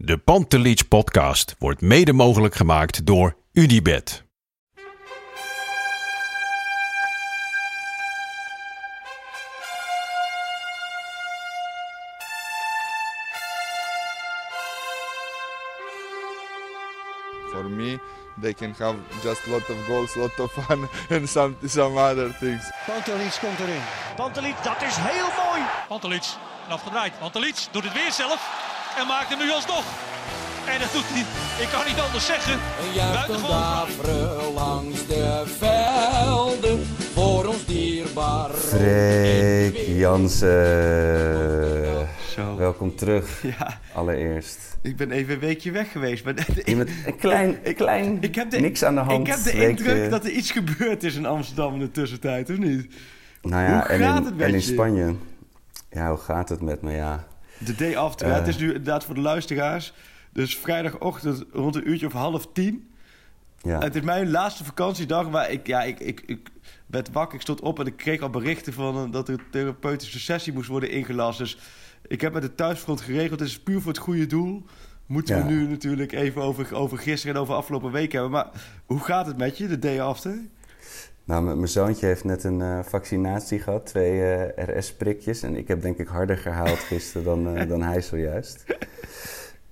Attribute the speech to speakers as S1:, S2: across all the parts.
S1: De Pantelich podcast wordt mede mogelijk gemaakt door UdiBet.
S2: For me, they can have just a lot of goals, a lot of fun, and some some other things.
S3: Pantelic komt erin. Pantelic, dat is heel mooi.
S4: Pantelic, afgedraaid. Pantelic doet het weer zelf en maakt hem nu alsnog. En dat doet hij, ik kan niet anders zeggen.
S5: Een
S4: Buitengewoon
S5: langs de velden voor ons dierbaar.
S6: Freek Jansen.
S7: Zo.
S6: Welkom terug,
S7: Ja,
S6: allereerst.
S7: ik ben even een weekje weg geweest. Maar
S6: Je bent een klein,
S7: Ik-
S6: klein
S7: ik heb de,
S6: niks aan de hand.
S7: Ik heb de indruk
S6: eh,
S7: dat er iets gebeurd is in Amsterdam in de tussentijd, of niet?
S6: Nou ja,
S7: Hoe
S6: en
S7: gaat
S6: in,
S7: het met
S6: en in
S7: je?
S6: Spanje. Ja, hoe gaat het met me? Ja,
S7: De day after.
S6: Eh.
S7: ja, het is nu inderdaad voor de luisteraars. Dus vrijdagochtend rond een uurtje of half tien.
S6: ja.
S7: Het is mijn laatste vakantiedag. Maar ik, ja, ik, ik, ik werd wakker, ik stond op en ik kreeg al berichten van eh, dat er een therapeutische sessie moest worden ingelast. Dus ik heb met de thuisfront geregeld. Het is puur voor het goede doel. Moeten
S6: Ja.
S7: we nu natuurlijk even over, over gisteren en over afgelopen week hebben. Maar hoe gaat het met je, de day after?
S6: Nou, mijn zoontje heeft net een eh, vaccinatie gehad, twee eh, RS-prikjes. En ik heb denk ik harder gehaald gisteren dan, eh, dan hij zojuist.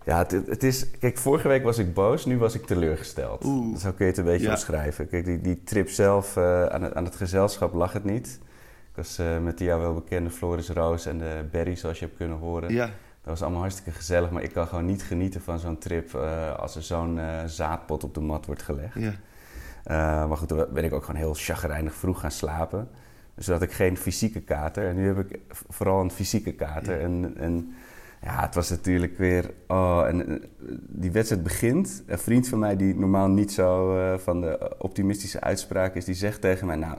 S6: Ja, het, het is... Kijk, vorige week was ik boos, nu was ik teleurgesteld.
S7: Oeh.
S6: Zo kun je het een beetje
S7: Ja.
S6: omschrijven. Kijk, die, die trip zelf, aan, het, aan het gezelschap lag het niet. Ik was met de jou wel bekende Floris Roos en de Berry, zoals je hebt kunnen horen.
S7: Ja,
S6: Dat was allemaal hartstikke gezellig, maar ik kan gewoon niet genieten van zo'n trip als er zo'n zaadpot op de mat wordt gelegd.
S7: ja.
S6: Uh, maar goed, toen ben ik ook gewoon heel chagrijnig vroeg gaan slapen. Dus toen had ik geen fysieke kater. En nu heb ik vooral een fysieke kater.
S7: Ja.
S6: En, en ja, het was natuurlijk weer... Oh, en eh, die wedstrijd begint. Een vriend van mij die normaal niet zo eh, van de optimistische uitspraak is... die zegt tegen mij, nou,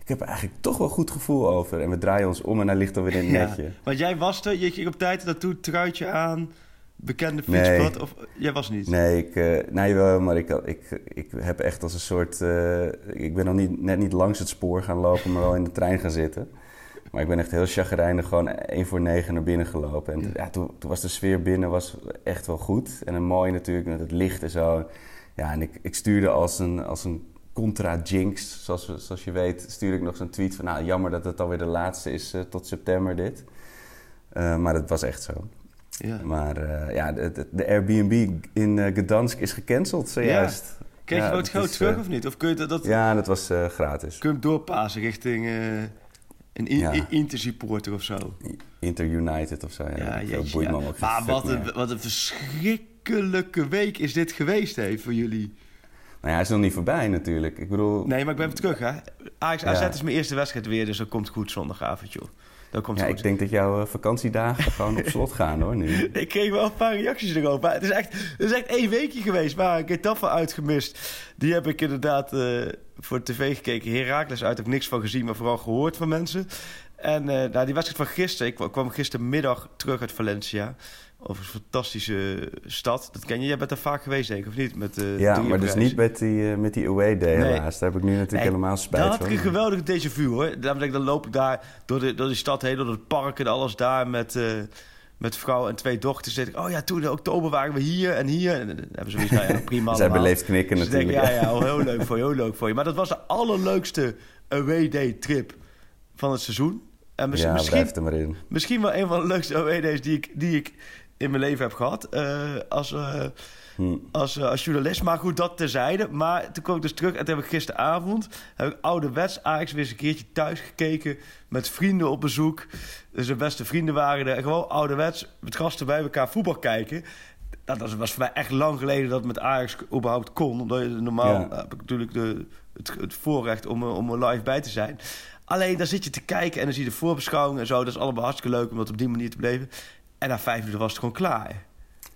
S6: ik heb er eigenlijk toch wel goed gevoel over. En we draaien ons om en hij ligt alweer in het
S7: Ja,
S6: netje.
S7: Want jij was er, je ging op tijd naartoe, truitje aan, bekende
S6: Nee.
S7: fietspad. Of jij was niet?
S6: Nee, ik, eh, nee wel, maar ik, ik, ik heb echt als een soort... eh, ik ben nog niet, net niet langs het spoor gaan lopen, maar wel in de trein gaan zitten. Maar ik ben echt heel chagrijnig gewoon één voor negen naar binnen gelopen. En ja, toen, toen was de sfeer binnen was echt wel goed. En een mooi natuurlijk, met het licht en zo. Ja, en ik, ik stuurde als een, als een contra-jinx, zoals, zoals je weet, stuurde ik nog zo'n tweet van... Nou, jammer dat het alweer de laatste is eh, tot september dit. Maar dat was echt zo.
S7: Ja.
S6: Maar eh, ja, de, de- de Airbnb in eh, Gdansk is gecanceld zojuist.
S7: Kreeg je
S6: Ja,
S7: het geld terug
S6: eh,
S7: of niet? Of kun je dat, dat
S6: Ja, dat was gratis.
S7: kun je hem doorpassen richting een in,
S6: Ja.
S7: in- Intersupporter of zo?
S6: Inter United of zo. Ja,
S7: Ja,
S6: dat boeit
S7: ja.
S6: me geen
S7: Maar wat een, wat een verschrikkelijke week is dit geweest hè, voor jullie.
S6: Nou ja, hij is nog niet voorbij natuurlijk. Ik bedoel,
S7: Nee, maar ik ben even terug hè. Ajax AZ
S6: Ja.
S7: is mijn eerste wedstrijd weer, dus dat komt goed zondagavond joh. Dat komt
S6: ja,
S7: goed.
S6: ik denk dat jouw eh, vakantiedagen gewoon op slot gaan hoor nu.
S7: Ik kreeg wel een paar reacties erover. Maar Het is echt, het is echt één weekje geweest. Maar ik heb Getafe uitgemist. Die heb ik inderdaad eh, voor tv gekeken. Herakles uit. Heb ik niks van gezien, maar vooral gehoord van mensen. En eh, nou, die wedstrijd van gisteren. Ik kwa- kwam gistermiddag terug uit Valencia. Over een fantastische stad. Dat ken je. Jij bent daar vaak geweest, denk ik, of niet? Met, eh,
S6: Ja, maar dus niet met die, eh, met die away day
S7: Nee.
S6: helaas. Daar heb ik nu natuurlijk
S7: Nee,
S6: helemaal spijt
S7: Dan
S6: van.
S7: had ik een geweldige déjà vu hoor. Ik, dan loop ik daar door, de, door die stad heen, door het park en alles daar met, eh, met vrouw en twee dochters. Dan denk ik, oh ja, toen in oktober waren we hier en hier. En dan hebben ze zoiets, nou ja, prima
S6: Zij beleefd knikken
S7: Dus ik denk,
S6: natuurlijk.
S7: ja, ja, oh, heel leuk voor je, heel leuk voor je. Maar dat was de allerleukste away day trip van het seizoen. En mis-
S6: ja,
S7: misschien,
S6: blijf er maar in.
S7: misschien wel een van de leukste away days die ik, die ik in mijn leven heb gehad. eh, als, eh,
S6: Hm.
S7: als, eh, als journalist. Maar goed, dat terzijde. Maar toen kwam ik dus terug en toen heb ik gisteravond... heb ik ouderwets Ajax weer eens een keertje thuis gekeken... met vrienden op bezoek. Dus de beste vrienden waren er. En gewoon ouderwets met gasten bij elkaar voetbal kijken. Dat was, was voor mij echt lang geleden dat het met Ajax überhaupt kon. Omdat je normaal
S6: Ja.
S7: heb ik natuurlijk de, het, het voorrecht om, om er live bij te zijn. Alleen daar zit je te kijken en dan zie je de voorbeschouwing en zo. Dat is allemaal hartstikke leuk om dat op die manier te beleven. En na vijf minuten was het gewoon klaar.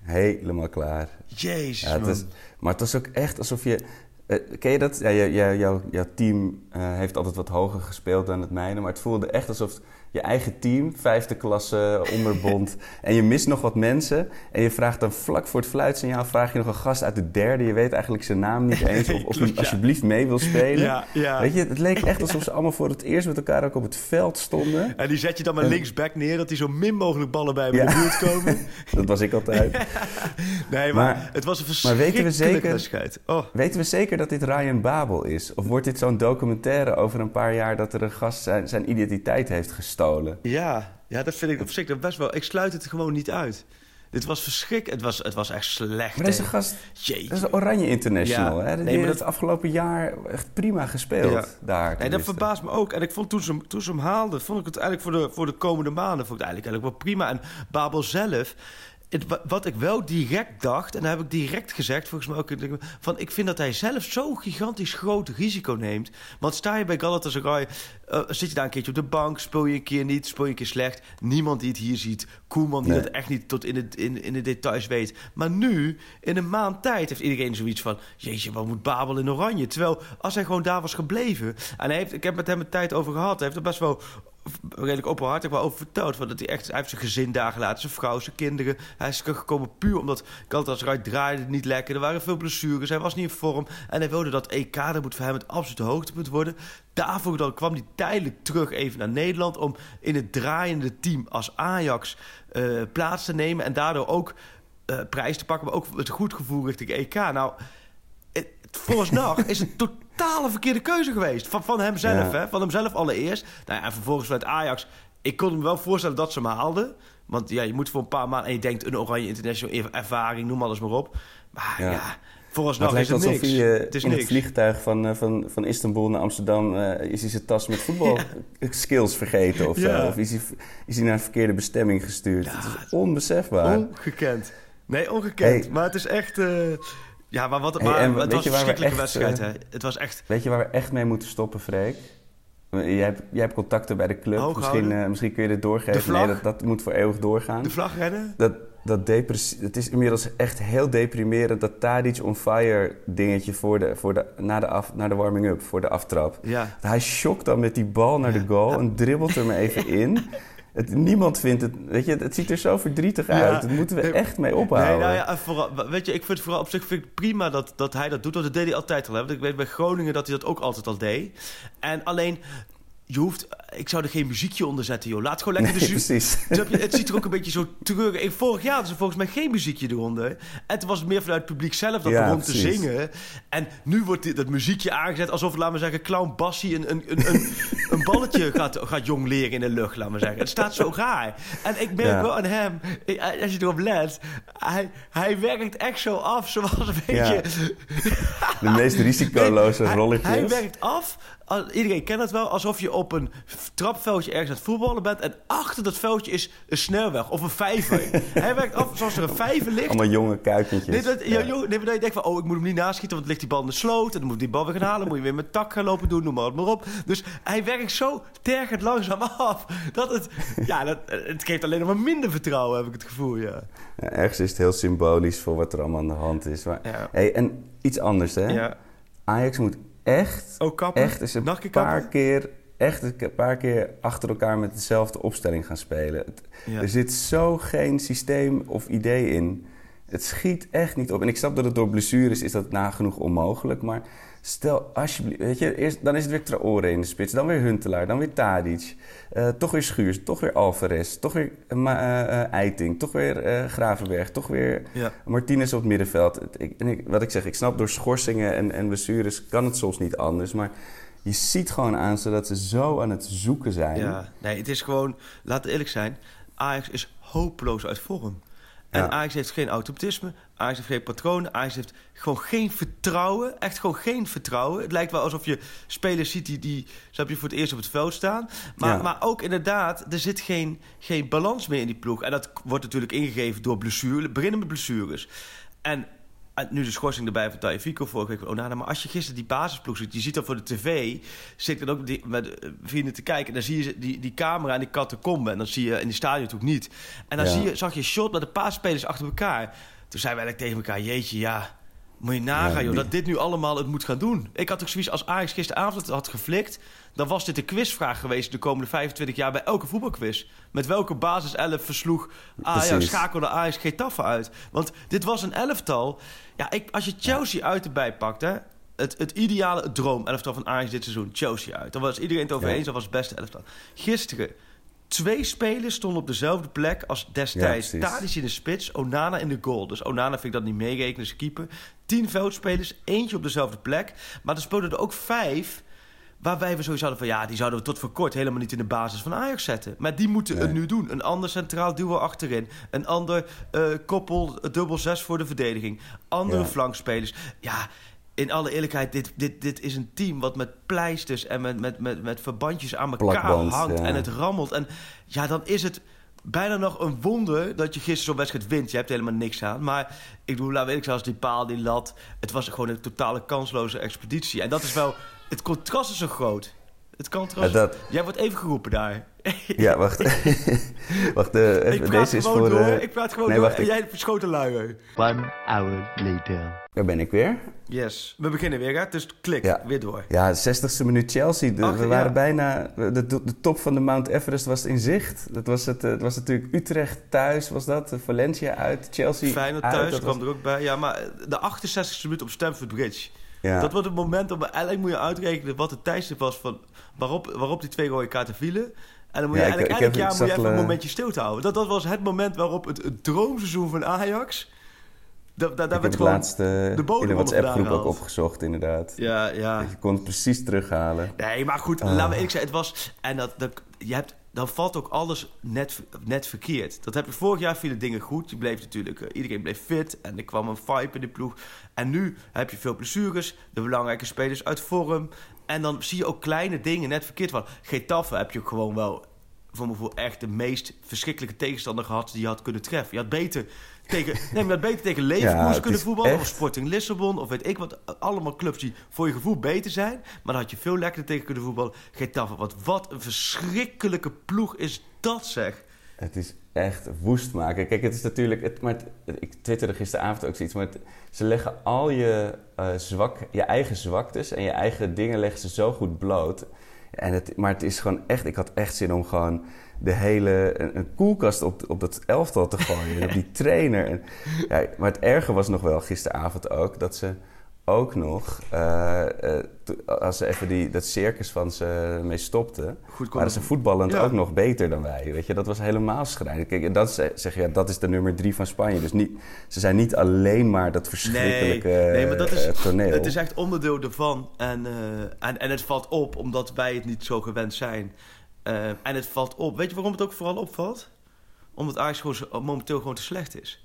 S6: Helemaal klaar.
S7: Jezus,
S6: Ja, het is, maar het was ook echt alsof je... eh, ken je dat? Ja, jou- jou- jou- jouw team eh, heeft altijd wat hoger gespeeld dan het mijne. Maar het voelde echt alsof je eigen team, vijfde klasse onderbond. en je mist nog wat mensen. En je vraagt dan vlak voor het fluitsignaal... vraag je nog een gast uit de derde. Je weet eigenlijk zijn naam niet eens. Of, of hij alsjeblieft mee wil spelen.
S7: Ja, ja.
S6: Weet je, het leek echt alsof ze allemaal voor het eerst met elkaar ook op het veld stonden.
S7: En die zet je dan maar linksback neer... dat hij zo min mogelijk ballen bij in
S6: Ja.
S7: de buurt komen.
S6: Dat was ik altijd.
S7: Nee, maar,
S6: Maar-
S7: het was een
S6: maar
S7: verschrikkelijke
S6: weten we zeker-
S7: wedstrijd. Oh.
S6: Weten we zeker dat dit Ryan Babel is? Of wordt dit zo'n documentaire over een paar jaar... dat er een gast zijn, zijn identiteit heeft gestolen?
S7: Ja, ja, dat vind ik op zich best wel... Ik sluit het gewoon niet uit. Dit was verschrikkelijk. Het was, het was echt slecht.
S6: Maar deze gast,
S7: Jeetje.
S6: dat is een Oranje International.
S7: Ja.
S6: Hè? Die
S7: Nee, maar
S6: heeft
S7: dat-
S6: het afgelopen jaar echt prima gespeeld
S7: Ja.
S6: daar.
S7: Nee, dat verbaast me ook. En ik vond toen ze, hem- toen ze hem haalden, vond ik het eigenlijk voor de, voor de komende maanden vond ik het eigenlijk, eigenlijk wel prima. En Babel zelf, het, wat ik wel direct dacht, en dat heb ik direct gezegd, volgens mij ook, de- van ik vind dat hij zelf zo'n gigantisch groot risico neemt. Want sta je bij Galatasaray, eh, zit je daar een keertje op de bank, speel je een keer niet, speel je een keer slecht. Niemand die het hier ziet. Koeman die
S6: Nee.
S7: dat echt niet tot in, het, in, in de details weet. Maar nu, in een maand tijd, heeft iedereen zoiets van... Jeetje, wat moet Babel in oranje? Terwijl, als hij gewoon daar was gebleven... En hij heeft, ik heb met hem een tijd over gehad. Hij heeft er best wel redelijk openhartig wel over verteld. Van dat hij, echt, hij heeft zijn gezin daar gelaten, zijn vrouw, zijn kinderen. Hij is teruggekomen puur omdat Galatasaray draaide niet lekker. Er waren veel blessures, hij was niet in vorm. En hij wilde dat EK, dat moet voor hem het absolute hoogtepunt worden. Daarvoor dan kwam hij tijdelijk terug even naar Nederland... om in het draaiende team als Ajax eh, plaats te nemen... en daardoor ook eh, prijs te pakken, maar ook het goed gevoel richting EK. Nou, het, vooralsnog is het een totale verkeerde keuze geweest. Van, van hemzelf,
S6: Ja.
S7: hè? Van hemzelf allereerst. Nou ja, en vervolgens vanuit Ajax. Ik kon me wel voorstellen dat ze me haalden. Want ja, je moet voor een paar maanden... en je denkt een Oranje International ervaring, noem alles maar op. Maar ja, vooralsnog
S6: het
S7: is het niks.
S6: hij eh,
S7: het is
S6: in het vliegtuig van, eh, van, van Istanbul naar Amsterdam... eh, is hij zijn tas met voetbalskills vergeten of zo. Of is hij, is hij naar een verkeerde bestemming gestuurd. het is onbesefbaar.
S7: Ongekend. Nee, ongekend.
S6: Hey.
S7: Maar het is echt... ja, maar wat
S6: Hey,
S7: maar,
S6: en
S7: het was
S6: je
S7: een
S6: we echt,
S7: wedstrijd,
S6: eh,
S7: hè? Het was echt...
S6: Weet je waar we echt mee moeten stoppen, Freek? Jij hebt, jij hebt contacten bij de club.
S7: Hoog
S6: Misschien, eh, misschien kun je dit doorgeven. Nee, dat, dat moet voor eeuwig doorgaan.
S7: De vlag rennen?
S6: Dat, dat het is inmiddels echt heel deprimerend. Dat Tadic on fire dingetje voor de, voor de, na, de af, na de warming-up, voor de aftrap.
S7: Ja.
S6: Hij shokt dan met die bal naar de goal en dribbelt er maar even in. Het, niemand vindt het, weet je, het ziet er zo verdrietig
S7: Ja.
S6: uit. Dat moeten we
S7: Nee,
S6: echt mee ophouden.
S7: Nee, nou ja, vooral, weet je, ik vind het vooral op zich vind ik prima dat, dat hij dat doet. Want dat deed hij altijd al. Hè? Want ik weet bij Groningen dat hij dat ook altijd al deed. En alleen, je hoeft, ik zou er geen muziekje onder zetten, joh. Laat gewoon lekker de
S6: precies.
S7: Je? Het ziet er ook een beetje zo terug. Vorig jaar hadden ze volgens mij geen muziekje eronder. En toen was het meer vanuit het publiek zelf dat
S6: Ja,
S7: begon te zingen. En nu wordt dit, dat muziekje aangezet alsof, laten we zeggen, clown Bassie een, een, een, een, een balletje gaat, gaat jong leren in de lucht, laten we zeggen. Het staat zo raar. En ik merk
S6: Ja.
S7: wel aan hem, ik- als je erop let, hij, hij werkt echt zo af, zoals een beetje...
S6: De meest risicoloze
S7: hij,
S6: rolletjes.
S7: Hij werkt af, iedereen kent het wel, alsof je op een trapveldje ergens aan het voetballen bent... en achter dat veldje is een snelweg of een vijver. hij werkt af alsof er een vijver ligt.
S6: Allemaal jonge kuikentjes.
S7: Nee, dat, ja. Nee, je denkt van, oh, ik moet hem niet naschieten, want ligt die bal in de sloot. En dan moet die bal weer gaan halen, moet je weer met tak gaan lopen doen, noem maar, maar op. Dus hij werkt zo tergend langzaam af, dat het, ja, dat, het geeft alleen nog maar minder vertrouwen, heb ik het gevoel, ja.
S6: Ja, ergens is het heel symbolisch voor wat er allemaal aan de hand is. Maar,
S7: Ja.
S6: hey, en iets anders, hè?
S7: Ja.
S6: Ajax moet echt,
S7: kappen?
S6: echt eens een paar
S7: kappen?
S6: keer, echt een paar keer achter elkaar met dezelfde opstelling gaan spelen.
S7: Ja.
S6: Er zit zo geen systeem of idee in. Het schiet echt niet op. En ik snap dat het door blessures is dat nagenoeg onmogelijk. Maar stel alsjeblieft, weet je, eerst, dan is het weer Traoré in de spits. Dan weer Huntelaar, dan weer Tadic. eh, toch weer Schuurs, toch weer Alvarez. Toch weer eh, eh, Eiting, toch weer Gravenberg. Toch weer
S7: Ja.
S6: Martinez op het middenveld. Ik, en ik, wat ik zeg, ik snap door schorsingen en, en blessures kan het soms niet anders. Maar je ziet gewoon aan ze dat ze zo aan het zoeken zijn.
S7: Ja, nee, het is gewoon, we eerlijk zijn, Ajax is hopeloos uit vorm. En
S6: Ja.
S7: Ajax heeft geen automatisme, Ajax heeft geen patroon, Ajax heeft gewoon geen vertrouwen. Echt gewoon geen vertrouwen. Het lijkt wel alsof je spelers ziet die, die snap je, voor het eerst op het veld staan. Maar,
S6: Ja.
S7: maar ook inderdaad, er zit geen, geen balans meer in die ploeg. En dat wordt natuurlijk ingegeven door blessure, beginnen met blessures. En nu de schorsing erbij van Tayo Fico vorige week. Oh, nou, maar als je gisteren die basisploeg ziet... je ziet dan voor de tv... zit ik dan ook die, met eh, vrienden te kijken... en dan zie je die, die camera en die catacombe... en dan zie je in die stadion natuurlijk niet. En dan
S6: Ja.
S7: zie je, zag je shot met een paar spelers achter elkaar. Toen zeiden wij eigenlijk tegen elkaar... jeetje, ja... Moet je nagaan,
S6: Ja,
S7: joh, dat dit nu allemaal het moet gaan doen. Ik had toch zoiets als Ajax gisteravond het had geflikt... dan was dit een quizvraag geweest de komende 25 jaar bij elke voetbalquiz. Met welke basis 11 versloeg Ajax,
S6: Precies.
S7: schakelde Ajax Getafe uit? Want dit was een elftal. Ja, ik, als je Chelsea uit erbij pakt, hè... Het, het ideale het droom elftal van Ajax dit seizoen, Chelsea uit. Dan was iedereen het over eens, dat was het beste elftal. Gisteren, twee spelers stonden op dezelfde plek als destijds.
S6: Ja.
S7: Tadic in de spits, Onana in de goal. Dus Onana vind ik dat niet meerekenen, is keeper. Tien veldspelers, eentje op dezelfde plek. Maar er speelden er ook vijf... waarbij we sowieso hadden van... ja, die zouden we tot voor kort helemaal niet in de basis van Ajax zetten. Maar die moeten het
S6: Nee.
S7: nu doen. Een ander centraal duo achterin. Een ander eh, koppel, eh, dubbel zes voor de verdediging. Andere
S6: Ja.
S7: flankspelers. Ja... In alle eerlijkheid, dit, dit, dit is een team wat met pleisters en met, met, met, met verbandjes aan elkaar
S6: Plakband,
S7: hangt.
S6: ja.
S7: En het rammelt. En ja, dan is het bijna nog een wonder dat je gisteren zo'n wedstrijd wint. Je hebt helemaal niks aan. Maar ik bedoel, laat weet ik zelfs die paal, die lat. Het was gewoon een totale kansloze expeditie. En dat is wel... Het contrast is zo groot. Het.
S6: Ja, dat-
S7: Jij wordt even geroepen daar.
S6: Ja, wacht. wacht, eh, even,
S7: ik praat
S6: deze is
S7: gewoon
S6: voor...
S7: door.
S6: eh,
S7: ik praat gewoon
S6: nee,
S7: door.
S6: wacht,
S7: en
S6: ik-
S7: jij verschoten luier.
S3: One hour later.
S6: Daar ben ik weer.
S7: Yes. We beginnen weer, hè? Dus klik,
S6: Ja.
S7: weer door.
S6: Ja, 60ste minuut Chelsea. De-
S7: Ach,
S6: we
S7: ja.
S6: waren bijna... De, de, de top van de Mount Everest was in zicht. Dat was, het, eh, het was natuurlijk Utrecht thuis, was dat. Valencia uit, Chelsea
S7: Feyenoord
S6: uit.
S7: thuis
S6: Dat
S7: kwam
S6: was-
S7: er ook bij. Ja, maar de 68e minuut op Stamford Bridge.
S6: Ja.
S7: Dat wordt het moment om eigenlijk moet je uitrekenen wat het tijdstip was van waarop, waarop die twee rode kaarten vielen. En dan moet je
S6: Ja,
S7: eigenlijk
S6: ik
S7: elk
S6: heb-
S7: jaar moet je even een
S6: eh,
S7: momentje stil te houden. Dat, dat was het moment waarop het, het droomseizoen van Ajax. Da, da, daar werd gewoon.
S6: laatst eh,
S7: de bodem
S6: in de WhatsApp-groep ook opgezocht, inderdaad.
S7: Ja, ja.
S6: Je kon het precies terughalen.
S7: Nee, maar goed,
S6: Ah.
S7: laten we eerlijk zijn. Het was. En dat, dat, je hebt, dan valt ook alles net, net verkeerd. Dat heb je vorig jaar vielen dingen goed. Je bleef natuurlijk, eh, iedereen bleef fit en er kwam een vibe in de ploeg. En nu heb je veel blessures, de belangrijke spelers uit vorm. En dan zie je ook kleine dingen net verkeerd van. Getafe heb je gewoon wel, voor mijn echt de meest verschrikkelijke tegenstander gehad die je had kunnen treffen. Je had beter tegen, nee, maar beter tegen Leverkusen kunnen voetballen. Of Sporting Lissabon, of weet ik wat. Allemaal clubs die voor je gevoel beter zijn. Maar dan had je veel lekkerder tegen kunnen voetballen. Getafe, wat, wat een verschrikkelijke ploeg is dat zeg.
S6: Het is echt woest maken. Kijk, het is natuurlijk... Het, maar het- ik twitterde gisteravond ook zoiets. Maar het- ze leggen al je, eh, zwak, je eigen zwaktes en je eigen dingen leggen ze zo goed bloot. En het, maar het is gewoon echt... Ik had echt zin om gewoon de hele... Een, een koelkast op, op dat elftal te gooien. en op die trainer. En, ja, maar het erge was nog wel gisteravond ook... dat ze ook nog... eh, eh, als ze even die, dat circus van ze mee stopten...
S7: Goed
S6: waren ze voetballend
S7: Ja.
S6: ook nog beter dan wij. Weet je, dat was helemaal schrijnend. Kijk, en dat ze- zeg je, ja, dat is de nummer drie van Spanje. Dus niet, ze zijn niet alleen maar dat verschrikkelijke
S7: nee, nee, maar dat is,
S6: eh, toneel.
S7: het is echt onderdeel ervan. En, en, en het valt op omdat wij het niet zo gewend zijn. Eh, en het valt op. Weet je waarom het ook vooral opvalt? Omdat Ajax momenteel gewoon te slecht is.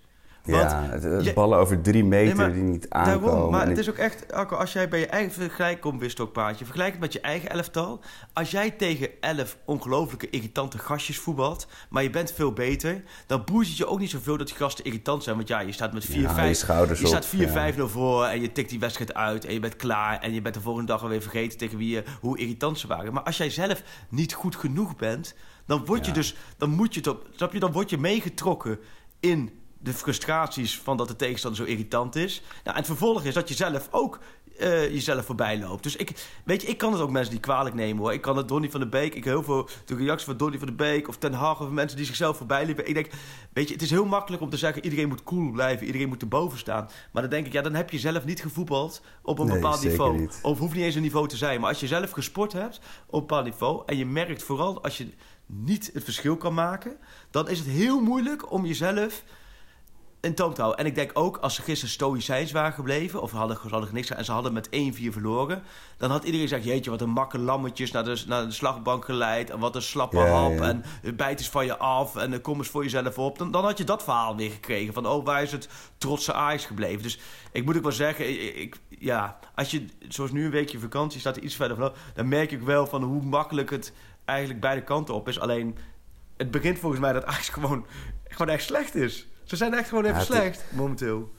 S7: Want
S6: ja, het, het
S7: je-
S6: ballen over drie meter
S7: Nee, maar
S6: die niet aankomen.
S7: Daarom, maar het is ook echt, Arco, als jij bij je eigen vergelijk komt weer stokpaardje, vergelijk het met je eigen elftal. Als jij tegen elf ongelooflijke irritante gastjes voetbalt, maar je bent veel beter, dan boeit het je ook niet zoveel dat die gasten irritant zijn. Want ja, je staat met 4-5
S6: Ja, je schouders
S7: je staat
S6: op,
S7: 4-5-0 voor en je tikt die wedstrijd uit en je bent klaar en je bent de volgende dag alweer vergeten tegen wie je, hoe irritant ze waren. Maar als jij zelf niet goed genoeg bent, dan word je
S6: Ja.
S7: dus, dan moet je het op, snap je, dan word je meegetrokken in de frustraties van dat de tegenstander zo irritant is. Nou, en het vervolg is dat je zelf ook eh, jezelf voorbij loopt. Dus ik, weet je, ik kan het ook mensen die kwalijk nemen hoor. Ik kan het Donny van de Beek, ik heel veel de reacties van Donny van de Beek of Ten Hag of mensen die zichzelf voorbij liepen. Ik denk, weet je, het is heel makkelijk om te zeggen iedereen moet cool blijven, iedereen moet erboven staan. Maar dan denk ik, ja, dan heb je zelf niet gevoetbald op een
S6: Nee,
S7: bepaald niveau.
S6: niet.
S7: Of hoeft niet eens een niveau te zijn. Maar als je zelf gesport hebt op een bepaald niveau en je merkt vooral als je niet het verschil kan maken, dan is het heel moeilijk om jezelf in houden. En ik denk ook, als ze gisteren stoïcijns waren gebleven... of hadden, ze hadden niks en ze hadden met 1-4 verloren... dan had iedereen gezegd... jeetje, wat een makke lammetjes naar de, naar de slagbank geleid... en wat een slappe
S6: Ja,
S7: hap
S6: ja.
S7: en bijt eens van je af... en eh, kom eens voor jezelf op. Dan, dan had je dat verhaal weer gekregen. Van, oh, waar is het trotse Ajax gebleven? Dus ik moet ook wel zeggen... Ik, ja, als je, zoals nu een weekje vakantie... staat iets verder vanaf... dan merk ik wel van hoe makkelijk het eigenlijk beide kanten op is. Alleen, het begint volgens mij dat Ajax gewoon, gewoon echt slecht is. Ze zijn echt gewoon even
S6: Ja, het-
S7: slecht, momenteel.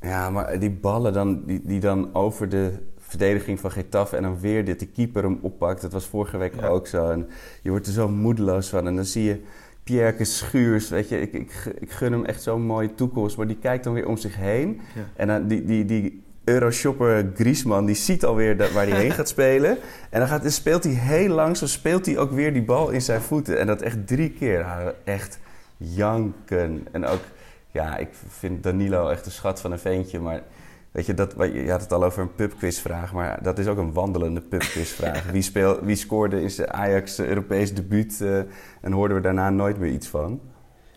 S6: Ja, maar die ballen dan, die, die dan over de verdediging van Getafe... en dan weer dit de keeper hem oppakt. Dat was vorige week
S7: Ja.
S6: ook zo. En je wordt er zo moedeloos van. En dan zie je Pierre Schuurs, weet je, ik, ik, ik gun hem echt zo'n mooie toekomst. Maar die kijkt dan weer om zich heen.
S7: Ja.
S6: En dan die, die, die Euroshopper Griezmann, die ziet alweer dat, waar hij heen gaat spelen. En dan, gaat, dan speelt hij heel langzaam, speelt hij ook weer die bal in zijn voeten. En dat echt drie keer. Echt janken. En ook, ja, ik vind Danilo echt een schat van een ventje, maar... Weet je, dat, je had het al over een pubquizvraag, maar dat is ook een wandelende pubquizvraag. wie, speel, wie scoorde in zijn Ajax Europees debuut uh, en hoorden we daarna nooit meer iets van?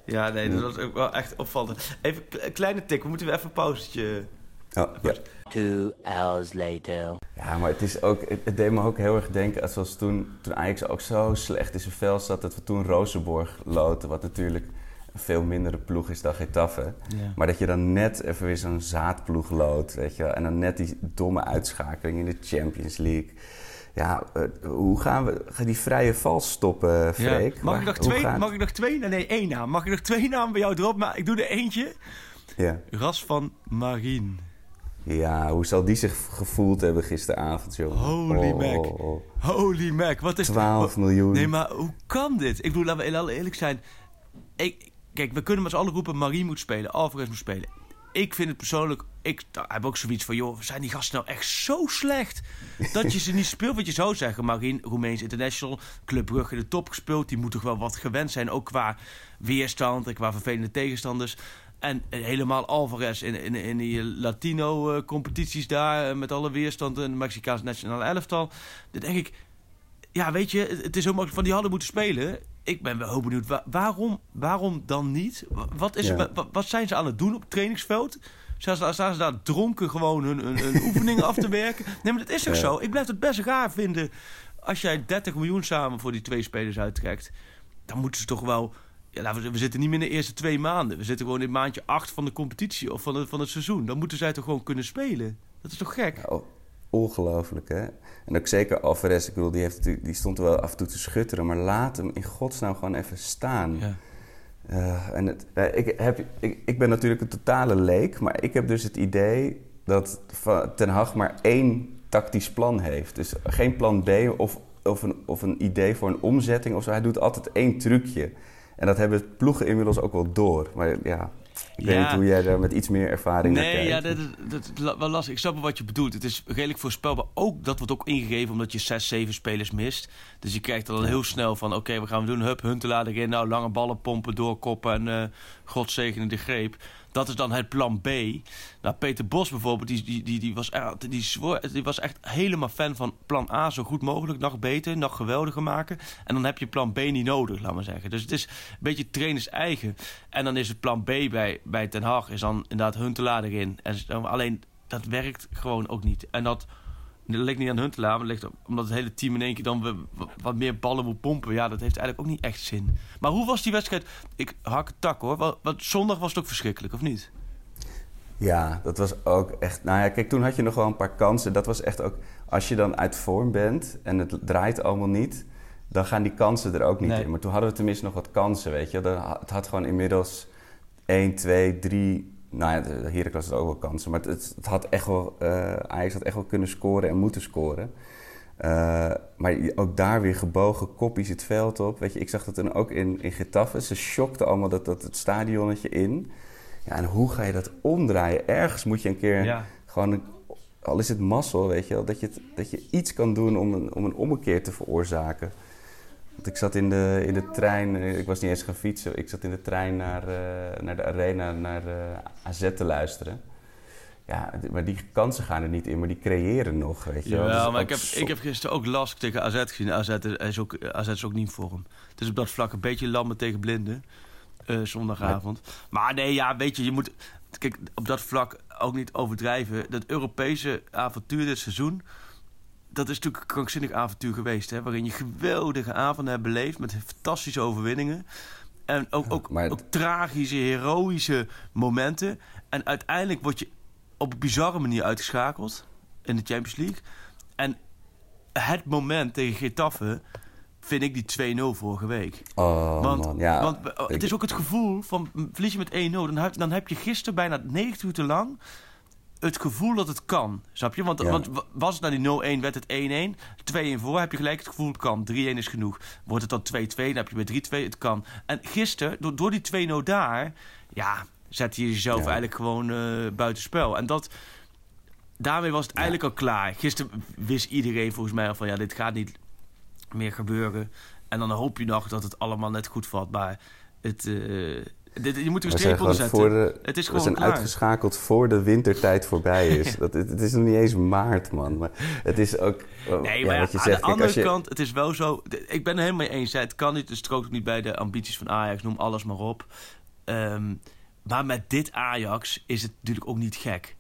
S7: Ja, nee, dat was ook wel echt opvallend. Even een kleine tik, we moeten weer even een pauzetje.
S6: Oh, ja.
S8: Two hours later.
S6: Ja, maar het, is ook, het, het deed me ook heel erg denken, zoals toen, toen Ajax ook zo slecht in zijn vel zat, dat we toen Rozenborg loten, wat natuurlijk een veel mindere ploeg is dan Getafe.
S7: Ja.
S6: Maar dat je dan net even weer zo'n zaadploeg loodt, weet je wel. En dan net die domme uitschakeling in de Champions League. Ja, uh, hoe gaan we gaan die vrije val stoppen, Freek?
S7: Ja. Mag, ik nog twee,
S6: gaat-
S7: mag ik nog twee? Nee, nee, één naam. Mag ik nog twee namen bij jou erop? Maar ik doe er eentje.
S6: Ja.
S7: Ras van Marien.
S6: Ja, hoe zal die zich gevoeld hebben gisteravond, joh?
S7: Holy
S6: Oh,
S7: Mac.
S6: oh, oh.
S7: Holy Mac, wat is
S6: 12
S7: wat-
S6: miljoen.
S7: Nee, maar hoe kan dit? Ik bedoel, laten we heel eerlijk zijn. Ik, kijk, we kunnen met z'n allen roepen... Marie moet spelen, Alvarez moet spelen. Ik vind het persoonlijk... Ik heb ook zoiets van... joh, zijn die gasten nou echt zo slecht... dat je ze niet speelt? Want je zou zeggen... Marien, Roemeens International... Club Brugge in de top gespeeld... die moet toch wel wat gewend zijn... ook qua weerstand en qua vervelende tegenstanders... En helemaal Alvarez in, in, in die Latino-competities daar... eh, met alle weerstand en de Mexicaanse nationale elftal. Dan denk ik... Ja, weet je, het- is zo makkelijk van die hadden moeten spelen. Ik ben wel heel benieuwd, wa- waarom, waarom dan niet? Wa- Wat, is er, wat zijn ze aan het doen op het trainingsveld? Staan ze, staan ze daar dronken gewoon hun, hun, hun oefeningen af te werken? Nee, maar dat is toch
S6: Ja.
S7: zo? Ik blijf het best raar vinden als jij 30 miljoen samen voor die twee spelers uittrekt. Dan moeten ze toch wel... Ja, we, we zitten niet meer in de eerste twee maanden. We zitten gewoon in maandje 8 van de competitie of van, het van het seizoen. Dan moeten zij toch gewoon kunnen spelen? Dat is toch gek?
S6: Oh, ongelooflijk, hè? En ook zeker Alvarez, ik bedoel, die, heeft, die stond er wel af en toe te schutteren... maar laat hem in godsnaam gewoon even staan.
S7: Ja.
S6: Eh, en het, eh, ik, heb, ik, ik ben natuurlijk een totale leek, maar ik heb dus het idee dat Ten Hag maar één tactisch plan heeft. Dus geen plan B of, of, een, of een idee voor een omzetting of zo. Hij doet altijd één trucje. En dat hebben ploegen inmiddels ook wel door. Maar ja, ik weet
S7: Ja.
S6: niet hoe jij daar met iets meer ervaring
S7: Nee,
S6: kijkt.
S7: ja, dat, is- dat is wel lastig. Ik snap wel wat je bedoelt. Het is redelijk voorspelbaar. Ook, dat wordt ook ingegeven omdat je 6, 7 spelers mist. Dus je krijgt dan heel snel van... oké, we gaan we doen? Hup, Huntelaar erin. Nou, lange ballen pompen, doorkoppen en God zegene de greep. Dat is dan het plan B. Nou, Peter Bos bijvoorbeeld, die, die, die, was, die, was echt helemaal fan van plan A zo goed mogelijk. Nog beter, nog geweldiger maken. En dan heb je plan B niet nodig, laat maar zeggen. Dus het is een beetje trainers eigen. En dan is het plan B bij, bij Ten Hag, is dan inderdaad Huntelaar erin. En, alleen, dat werkt gewoon ook niet. En dat, dat ligt niet aan Huntelaar, maar het ligt ook- omdat het hele team in één keer dan wat meer ballen moet pompen. Ja, dat heeft eigenlijk ook niet echt zin. Maar hoe was die wedstrijd? Ik hak het tak hoor. Want, want zondag was het ook verschrikkelijk, of niet?
S6: Ja, dat was ook echt. Nou ja, kijk, toen had je nog wel een paar kansen. Dat was echt ook. Als je dan uit vorm bent en het draait allemaal niet, dan gaan die kansen er ook niet
S7: Nee.
S6: in. Maar toen hadden we tenminste nog wat kansen, weet je. Dan Het had gewoon inmiddels 1, 2, 3. Nou ja, de Heracles had ook wel kansen. Maar het, het had echt wel. eh Ajax had echt wel kunnen scoren en moeten scoren. Eh, maar ook daar weer gebogen koppies het veld op. Weet je, ik zag dat toen ook in, in Getafe. Ze shockten allemaal dat, dat het stadionnetje in. Ja, en hoe ga je dat omdraaien? Ergens moet je een keer
S7: Ja.
S6: gewoon, een, al is het mazzel, weet je wel, dat je, het- dat je iets kan doen om een, om een ommekeer te veroorzaken. Want ik zat in de, in de trein, eh, ik was niet eens gaan fietsen, ik zat in de trein naar, eh, naar de arena, naar eh, AZ te luisteren. Ja, maar die kansen gaan er niet in, maar die creëren nog, weet je wel.
S7: Ja,
S6: is
S7: maar ik heb, ik heb gisteren ook Lask tegen AZ gezien. AZ is, is ook, AZ is ook niet voor hem. Het is op dat vlak een beetje lammen tegen blinden. zondagavond. Maar nee, ja, weet je, je moet... Kijk, op dat vlak ook niet overdrijven. Dat Europese avontuur dit seizoen... Dat is natuurlijk een krankzinnig avontuur geweest. Hè, waarin je geweldige avonden hebt beleefd... met fantastische overwinningen. En ook, ook,
S6: maar-
S7: ook tragische, heroïsche momenten. En uiteindelijk word je op een bizarre manier uitgeschakeld... in de Champions League. En het moment tegen Getafe vind ik die 2-0 vorige week.
S6: Oh
S7: want
S6: man, ja.
S7: want eh, het is ook het gevoel van verlies je met 1-0... Dan heb, dan heb je gisteren bijna 90 minuten lang... het gevoel dat het kan. Snap je? Want,
S6: Ja.
S7: want wa- was het nou die 0-1, werd het 1-1. 2-1 voor, heb je gelijk het gevoel het kan. 3-1 is genoeg. Wordt het dan 2-2, dan heb je bij 3-2, het kan. En gisteren, door, door die 2-0 daar... Ja, zet je jezelf
S6: Ja.
S7: eigenlijk gewoon eh buitenspel. En dat... Daarmee was het eigenlijk al klaar. Gisteren wist iedereen volgens mij al van... Ja, dit gaat niet meer gebeuren. En dan hoop je nog dat het allemaal net goed valt. Maar het... dit, je moet er een
S6: We zijn
S7: streep onder zetten.
S6: de,
S7: het is
S6: we
S7: gewoon
S6: zijn
S7: klaar.
S6: uitgeschakeld voor de wintertijd voorbij is. dat, het, het is nog niet eens maart, man. Maar het is ook... oh,
S7: Nee,
S6: ja,
S7: maar ja,
S6: wat je
S7: aan
S6: zegt,
S7: de andere
S6: je,
S7: kant, het is wel zo... Ik ben er helemaal mee eens. hè. Het kan niet, het strookt ook niet bij de ambities van Ajax. Noem alles maar op. Ehm, maar met dit Ajax is het natuurlijk ook niet gek.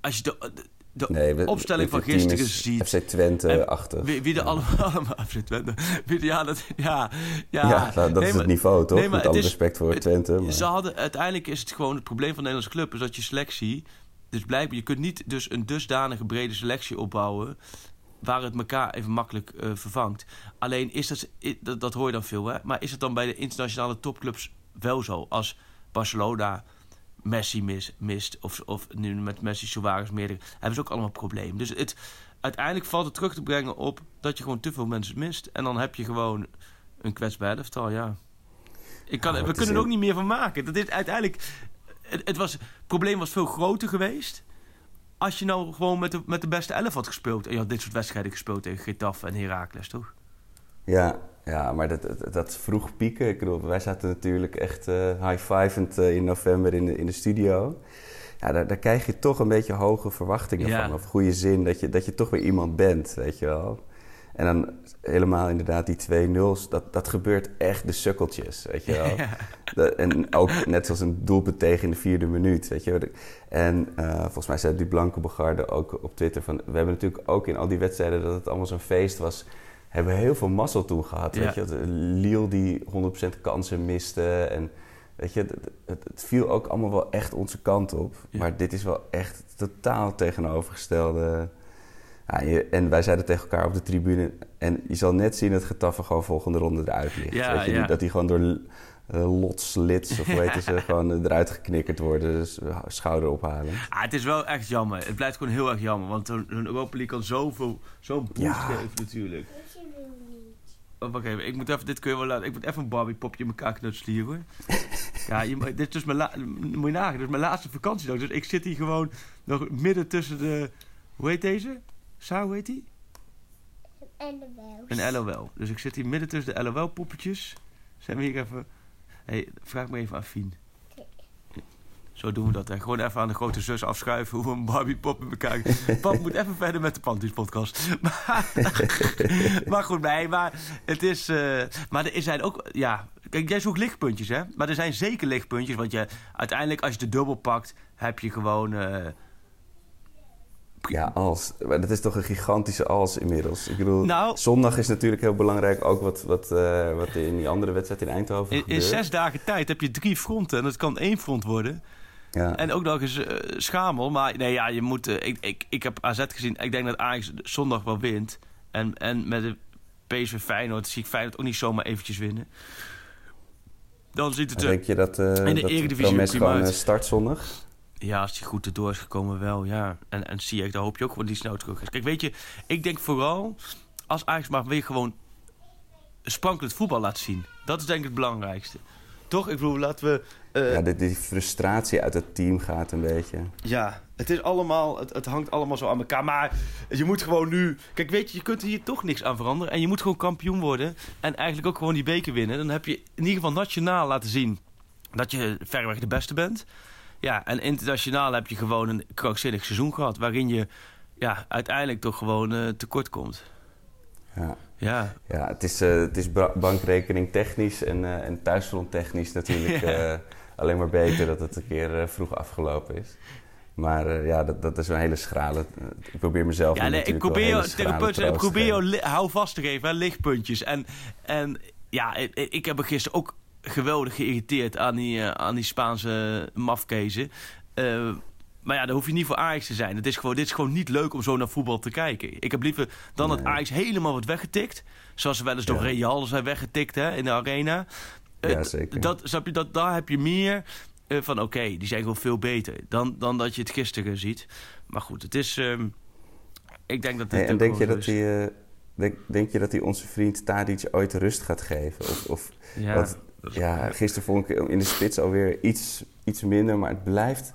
S7: Als je de, de, de
S6: Nee, we-
S7: opstelling van gisteren
S6: is
S7: ziet...
S6: FC Twente-achtig.
S7: Wie, wie er allemaal... allemaal FC Twente. Wie, ja, dat, ja, ja,
S6: Ja, dat, dat
S7: Nee,
S6: is
S7: maar-
S6: het niveau, toch?
S7: nee, maar
S6: Met alle
S7: is-
S6: respect voor
S7: het-
S6: Twente. Maar...
S7: Ze hadden, uiteindelijk is het gewoon het probleem van de Nederlandse club... is dat je selectie... Dus blijkbaar, je kunt niet dus een dusdanige brede selectie opbouwen... waar het elkaar even makkelijk eh, vervangt. Alleen is dat, dat... Dat hoor je dan veel, hè? Maar is het dan bij de internationale topclubs wel zo? Als Barcelona Messi mis, mist... Of, of nu met Messi, Suarez, meerdere... hebben ze ook allemaal problemen. Dus het, uiteindelijk valt het terug te brengen op... dat je gewoon te veel mensen mist. En dan heb je gewoon een kwetsbaar elftal, ja. Ik kan,
S6: Ja,
S7: we kunnen er ook niet meer van maken. Dat is uiteindelijk... Het, het, was, het probleem was veel groter geweest... als je nou gewoon met de, met de beste elf had gespeeld... en je had dit soort wedstrijden gespeeld tegen Getafe en Heracles, toch?
S6: Ja, ja, maar dat, dat, dat vroeg pieken. Ik bedoel, wij zaten natuurlijk echt eh high-fivend eh, in november in de, in de studio. Ja, daar, daar krijg je toch een beetje hoge verwachtingen
S7: Ja.
S6: van. Of goede zin, dat je, dat je toch weer iemand bent, weet je wel. En dan helemaal inderdaad die 2-0's, dat, dat gebeurt echt de sukkeltjes, weet je wel. Dat- en ook net zoals een doelpunt tegen in de vierde minuut, weet je wel. En eh, volgens mij zei die Blanke Bogarde ook op Twitter van... we hebben natuurlijk ook in al die wedstrijden dat het allemaal zo'n feest was... hebben we heel veel mazzel toen gehad,
S7: Ja.
S6: weet je. Lille die 100% kansen miste en... Weet je, het, viel ook allemaal wel echt onze kant op.
S7: Ja.
S6: Maar dit is wel echt totaal tegenovergestelde. Ja, je- en wij zeiden tegen elkaar op de tribune... en je zal net zien dat Getafe gewoon volgende ronde eruit ligt.
S7: Ja,
S6: Weet je,
S7: ja.
S6: Dat die gewoon door uh, lotslits, of hoe heet ze, gewoon eruit geknikkerd worden. Dus schouder ophalen.
S7: Ah, het is wel echt jammer. Het blijft gewoon heel erg jammer. Want een Europa League kan zoveel, zo'n boost geven natuurlijk. Oh, wacht even. Ik moet even, dit kun je wel laten. Ik moet even een Barbie popje in elkaar knutselen hier hoor. ja, je, dit is dus mijn, la, moet je nagaan, dit is mijn laatste vakantiedag. Dus ik zit hier gewoon nog midden tussen de... Hoe heet deze? Sa, hoe heet die? Een LOL. Dus ik zit hier midden tussen de LOL-poppetjes. Zijn we hier even... hey, vraag me even aan Fien. Zo doen we dat. Hè. Gewoon even aan de grote zus afschuiven hoe we een Barbie pop in elkaar... Pap moet even verder met de Panties podcast. Maar, maar goed, nee, maar het is... eh, maar er zijn ook... Ja, kijk, jij zoekt lichtpuntjes, hè? Maar er zijn zeker lichtpuntjes. Want je, uiteindelijk, als je de dubbel pakt, heb je gewoon... eh,
S6: Ja, als. Maar dat is toch een gigantische als inmiddels. Ik bedoel,
S7: Nou-
S6: zondag is natuurlijk heel belangrijk. Ook wat, wat, eh, wat in die andere wedstrijd in Eindhoven
S7: in, in
S6: gebeurt.
S7: zes dagen tijd heb je drie fronten. En dat kan één front worden.
S6: Ja.
S7: En ook nog eens eh, schamel. Maar nee, ja, je moet... eh, ik, ik, ik heb AZ gezien. Ik denk dat Ajax zondag wel wint. En, en met de PSV Feyenoord zie ik Feyenoord ook niet zomaar eventjes winnen. Dan ziet het er...
S6: denk je dat, eh
S7: in de
S6: dat
S7: Eredivisie
S6: gewoon
S7: uit.
S6: start zondag?
S7: Ja, als hij goed erdoor is gekomen, wel, ja. En, en zie ik, daar hoop je ook gewoon die snel terug is. Kijk, weet je, ik denk vooral... Als Ajax maar weer gewoon sprankelend voetbal laat zien. Dat is denk ik het belangrijkste. Toch? Ik bedoel, laten we... eh,
S6: ja, die, die frustratie uit het team gaat een beetje.
S7: Ja, het is allemaal, het, het hangt allemaal zo aan elkaar. Maar je moet gewoon nu. Kijk, weet je, je kunt hier toch niks aan veranderen. En je moet gewoon kampioen worden. En eigenlijk ook gewoon die beker winnen. Dan heb je in ieder geval nationaal laten zien dat je verreweg de beste bent. Ja, en internationaal heb je gewoon een krankzinnig seizoen gehad. Waarin je ja, uiteindelijk toch gewoon eh, tekort komt.
S6: Ja,
S7: Ja,
S6: ja het is, eh, het is bankrekening technisch en, eh en thuisfront technisch natuurlijk
S7: Ja.
S6: eh, alleen maar beter dat het een keer vroeg afgelopen is. Maar ja, dat, dat is een hele schrale... ik probeer mezelf
S7: Ja, nee, ik probeer, jou- ik probeer jou hou vast te geven, hè, lichtpuntjes. En, en ja, ik, ik heb me gisteren ook geweldig geïrriteerd aan die, aan die Spaanse mafkezen. Eh, maar ja, daar hoef je niet voor Ajax te zijn. Het is gewoon, dit is gewoon niet leuk om zo naar voetbal te kijken. Ik heb liever dan dat
S6: Nee.
S7: Ajax helemaal wordt weggetikt. Zoals ze wel eens door. Real zijn weggetikt hè, in de arena. Eh,
S6: Ja, zeker.
S7: Dat, snap je, dat, daar heb je meer eh, van oké, die zijn gewoon veel beter dan, dan dat je het gisteren ziet. Maar goed, het is... ehm, ik denk dat dit
S6: Hey, en
S7: ook
S6: denk je, dat eh, denk, denk je dat hij onze vriend Tadic ooit rust gaat geven? Of, of,
S7: Ja, dat
S6: ja, gisteren vond ik in de spits alweer iets, iets minder, maar het blijft...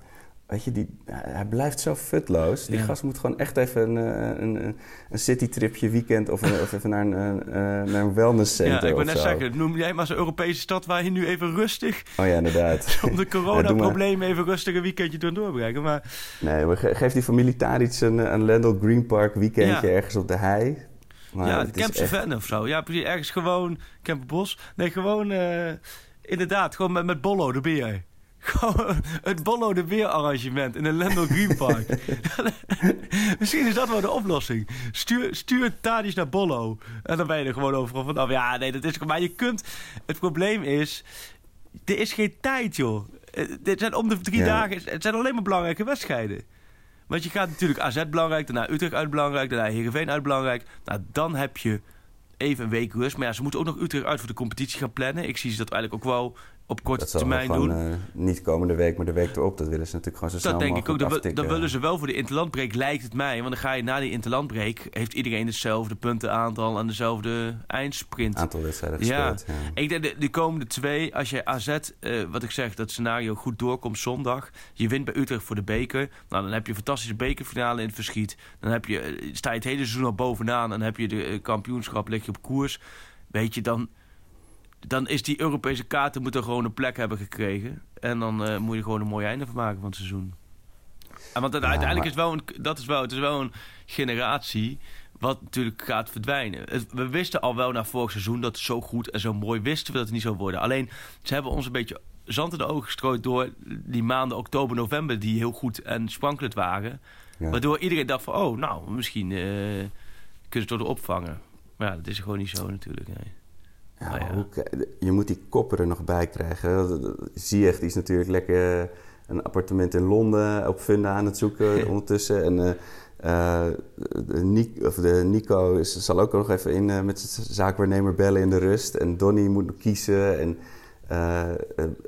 S6: Weet je, die, hij blijft zo futloos. Die
S7: Ja.
S6: gast moet gewoon echt even een, eh, een, een, een citytripje weekend of, een, of even naar een, een, een- naar een wellnesscenter
S7: Ja, ik
S6: of
S7: net zeggen, noem jij maar zo'n Europese stad waar je nu even rustig,
S6: Oh ja, inderdaad.
S7: om de
S6: Ja,
S7: coronaproblemen even rustig een weekendje door doorbrengen. Maar
S6: Nee, maar ge- geef die familie Tadic een, een Landel Green Park weekendje
S7: Ja.
S6: ergens op de hei. Maar
S7: ja, de
S6: echt-
S7: Ven of zo. Ja, precies. Ergens gewoon Kempenbos. Nee, gewoon eh, inderdaad, gewoon met, met Bollo de Beer. Gewoon het Bollo de Beer arrangement in een Lendel Green Park. Misschien is dat wel de oplossing. Stuur, stuur Tadic naar Bollo. En dan ben je er gewoon overal vanaf. Ja, nee, dat is... Maar je kunt... Het probleem is... Er is geen tijd, joh. Eh, Dit zijn om de drie
S6: Ja.
S7: dagen... Het zijn alleen maar belangrijke wedstrijden. Want je gaat natuurlijk AZ belangrijk, daarna Utrecht uit belangrijk, daarna Heerenveen uit belangrijk. Nou, dan heb je even een week rust. Maar ja, ze moeten ook nog Utrecht uit voor de competitie gaan plannen. Ik zie ze dat eigenlijk ook wel op korte
S6: Dat
S7: termijn
S6: gewoon
S7: doen.
S6: eh, niet komende week, maar de week erop. Dat willen ze natuurlijk gewoon zo snel
S7: Dat denk ik ook. dan willen ze wel voor de interlandbreak, lijkt het mij. Want dan ga je na die interlandbreak... heeft iedereen hetzelfde puntenaantal en dezelfde eindsprint.
S6: aantal wedstrijden gespeeld. Ja.
S7: Ik denk de, de komende twee, als je AZ, eh, wat ik zeg, dat scenario goed doorkomt zondag. Je wint bij Utrecht voor de beker. Nou, dan heb je een fantastische bekerfinale in het verschiet. Dan heb je, eh, sta je het hele seizoen al bovenaan. En dan heb je de kampioenschap, lig je op koers. Weet je, dan, dan is die Europese kaarten moeten gewoon een plek hebben gekregen. En dan eh, moet je gewoon een mooi einde van maken van het seizoen. En want
S6: Ja,
S7: uiteindelijk
S6: maar-
S7: is wel een, dat is wel, het is wel een generatie wat natuurlijk gaat verdwijnen. Het- we wisten al wel na vorig seizoen dat het zo goed en zo mooi wisten we dat het niet zou worden. Alleen ze hebben ons een beetje zand in de ogen gestrooid door die maanden oktober, november die heel goed en sprankelend waren.
S6: Ja.
S7: Waardoor iedereen dacht van, oh, nou, misschien eh, kunnen ze het door opvangen. Maar ja, dat is gewoon niet zo natuurlijk. Nee.
S6: Ja,
S7: Nou ja.
S6: hoe ke- je moet die koppen er nog bij krijgen. Ziyech die is natuurlijk lekker eh, een appartement in Londen op Funda aan het zoeken ondertussen. En eh, eh, de, Ni- of de Nico is, zal ook nog even in, met zijn zaakwaarnemer bellen in de rust. En Donny moet nog kiezen. En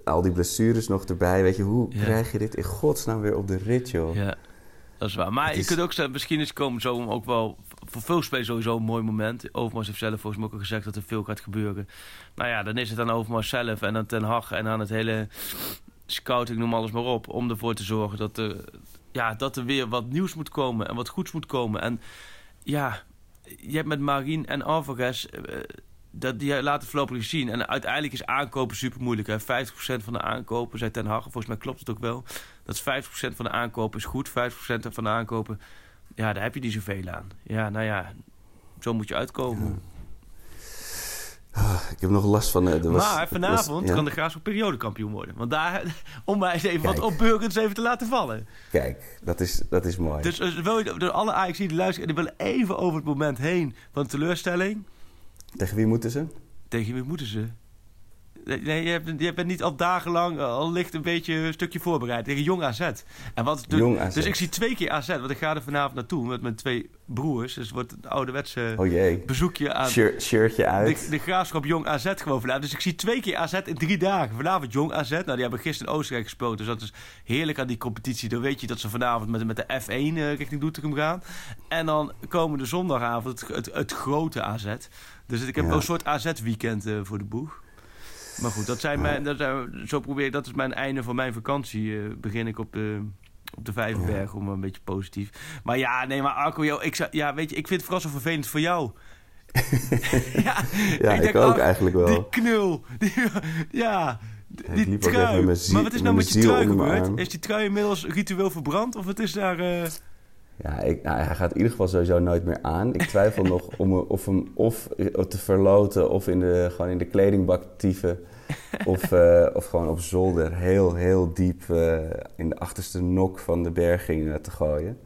S6: al die blessures nog erbij. Weet je, hoe
S7: Ja.
S6: krijg je dit in godsnaam weer op de rit, joh?
S7: Ja, dat is waar. Maar je kunt ook zeggen, misschien is komen zo ook wel voor veel spelers sowieso een mooi moment. Overmars heeft zelf volgens mij ook al gezegd dat er veel gaat gebeuren. Nou ja, dan is het aan Overmars zelf en aan Ten Hag en aan het hele scouting, noem alles maar op, om ervoor te zorgen dat er, ja, dat er weer wat nieuws moet komen en wat goeds moet komen. En ja, je hebt met Marien en Alvarez eh, dat die laten voorlopig zien. En uiteindelijk is aankopen super moeilijk. Hè? 50% van de aankopen, zei Ten Hag, volgens mij klopt het ook wel. Dat is 50% van de aankopen is goed, 50% van de aankopen, ja, daar heb je niet zoveel aan. Ja, nou ja, zo moet je uitkomen.
S6: Ah, ik heb nog last van... er was-
S7: maar vanavond
S6: was- ja?
S7: kan de Graafschap periodekampioen worden. Want daar, om mij eens even wat opbeurends even te laten vallen.
S6: Kijk, dat is, dat is mooi.
S7: Dus eh, wil je, door alle Ajax die luisteren, die willen even over het moment heen van teleurstelling.
S6: Tegen wie moeten ze?
S7: Tegen wie moeten ze? Nee, je, hebt, je bent niet al dagenlang, eh, al licht een beetje een stukje voorbereid. Tegen Jong AZ. En wat, dus,
S6: Jong AZ.
S7: dus ik zie twee keer AZ, want ik ga er vanavond naartoe met mijn twee broers. Dus het wordt een ouderwetse
S6: Oh
S7: bezoekje aan
S6: Shirt, shirtje uit.
S7: de, de graafschap Jong AZ gewoon vanavond. Dus ik zie twee keer AZ in drie dagen. Vanavond Jong AZ. Nou, die hebben gisteren in Oostenrijk gespeeld. Dus dat is heerlijk aan die competitie. Dan weet je dat ze vanavond met, met de F1 eh, richting Doetinchem gaan. En dan komende zondagavond het, het, het grote AZ. Dus ik heb
S6: Ja.
S7: een soort AZ-weekend eh, voor de boeg. Maar goed, dat zijn mijn, dat zijn, zo probeer ik, dat is mijn einde van mijn vakantie. eh, begin ik op de, op de Vijverberg, om een beetje positief. Maar ja, nee, maar Arco, joh, ik, zou- ja, weet je, ik vind het vooral zo vervelend voor jou. ja,
S6: Ja, ik ook
S7: ach,
S6: eigenlijk wel.
S7: Die knul. Die, ja, die trui. maar wat is nou
S6: met
S7: je trui gebeurd? Is die trui inmiddels ritueel verbrand? Of het is daar... eh,
S6: Ja, ik, nou, hij gaat in ieder geval sowieso nooit meer aan. Ik twijfel nog om hem, of hem of te verloten of in de, gewoon in de kledingbak tieven. Of, eh, of gewoon op zolder heel, heel diep eh, in de achterste nok van de berging eh, te gooien.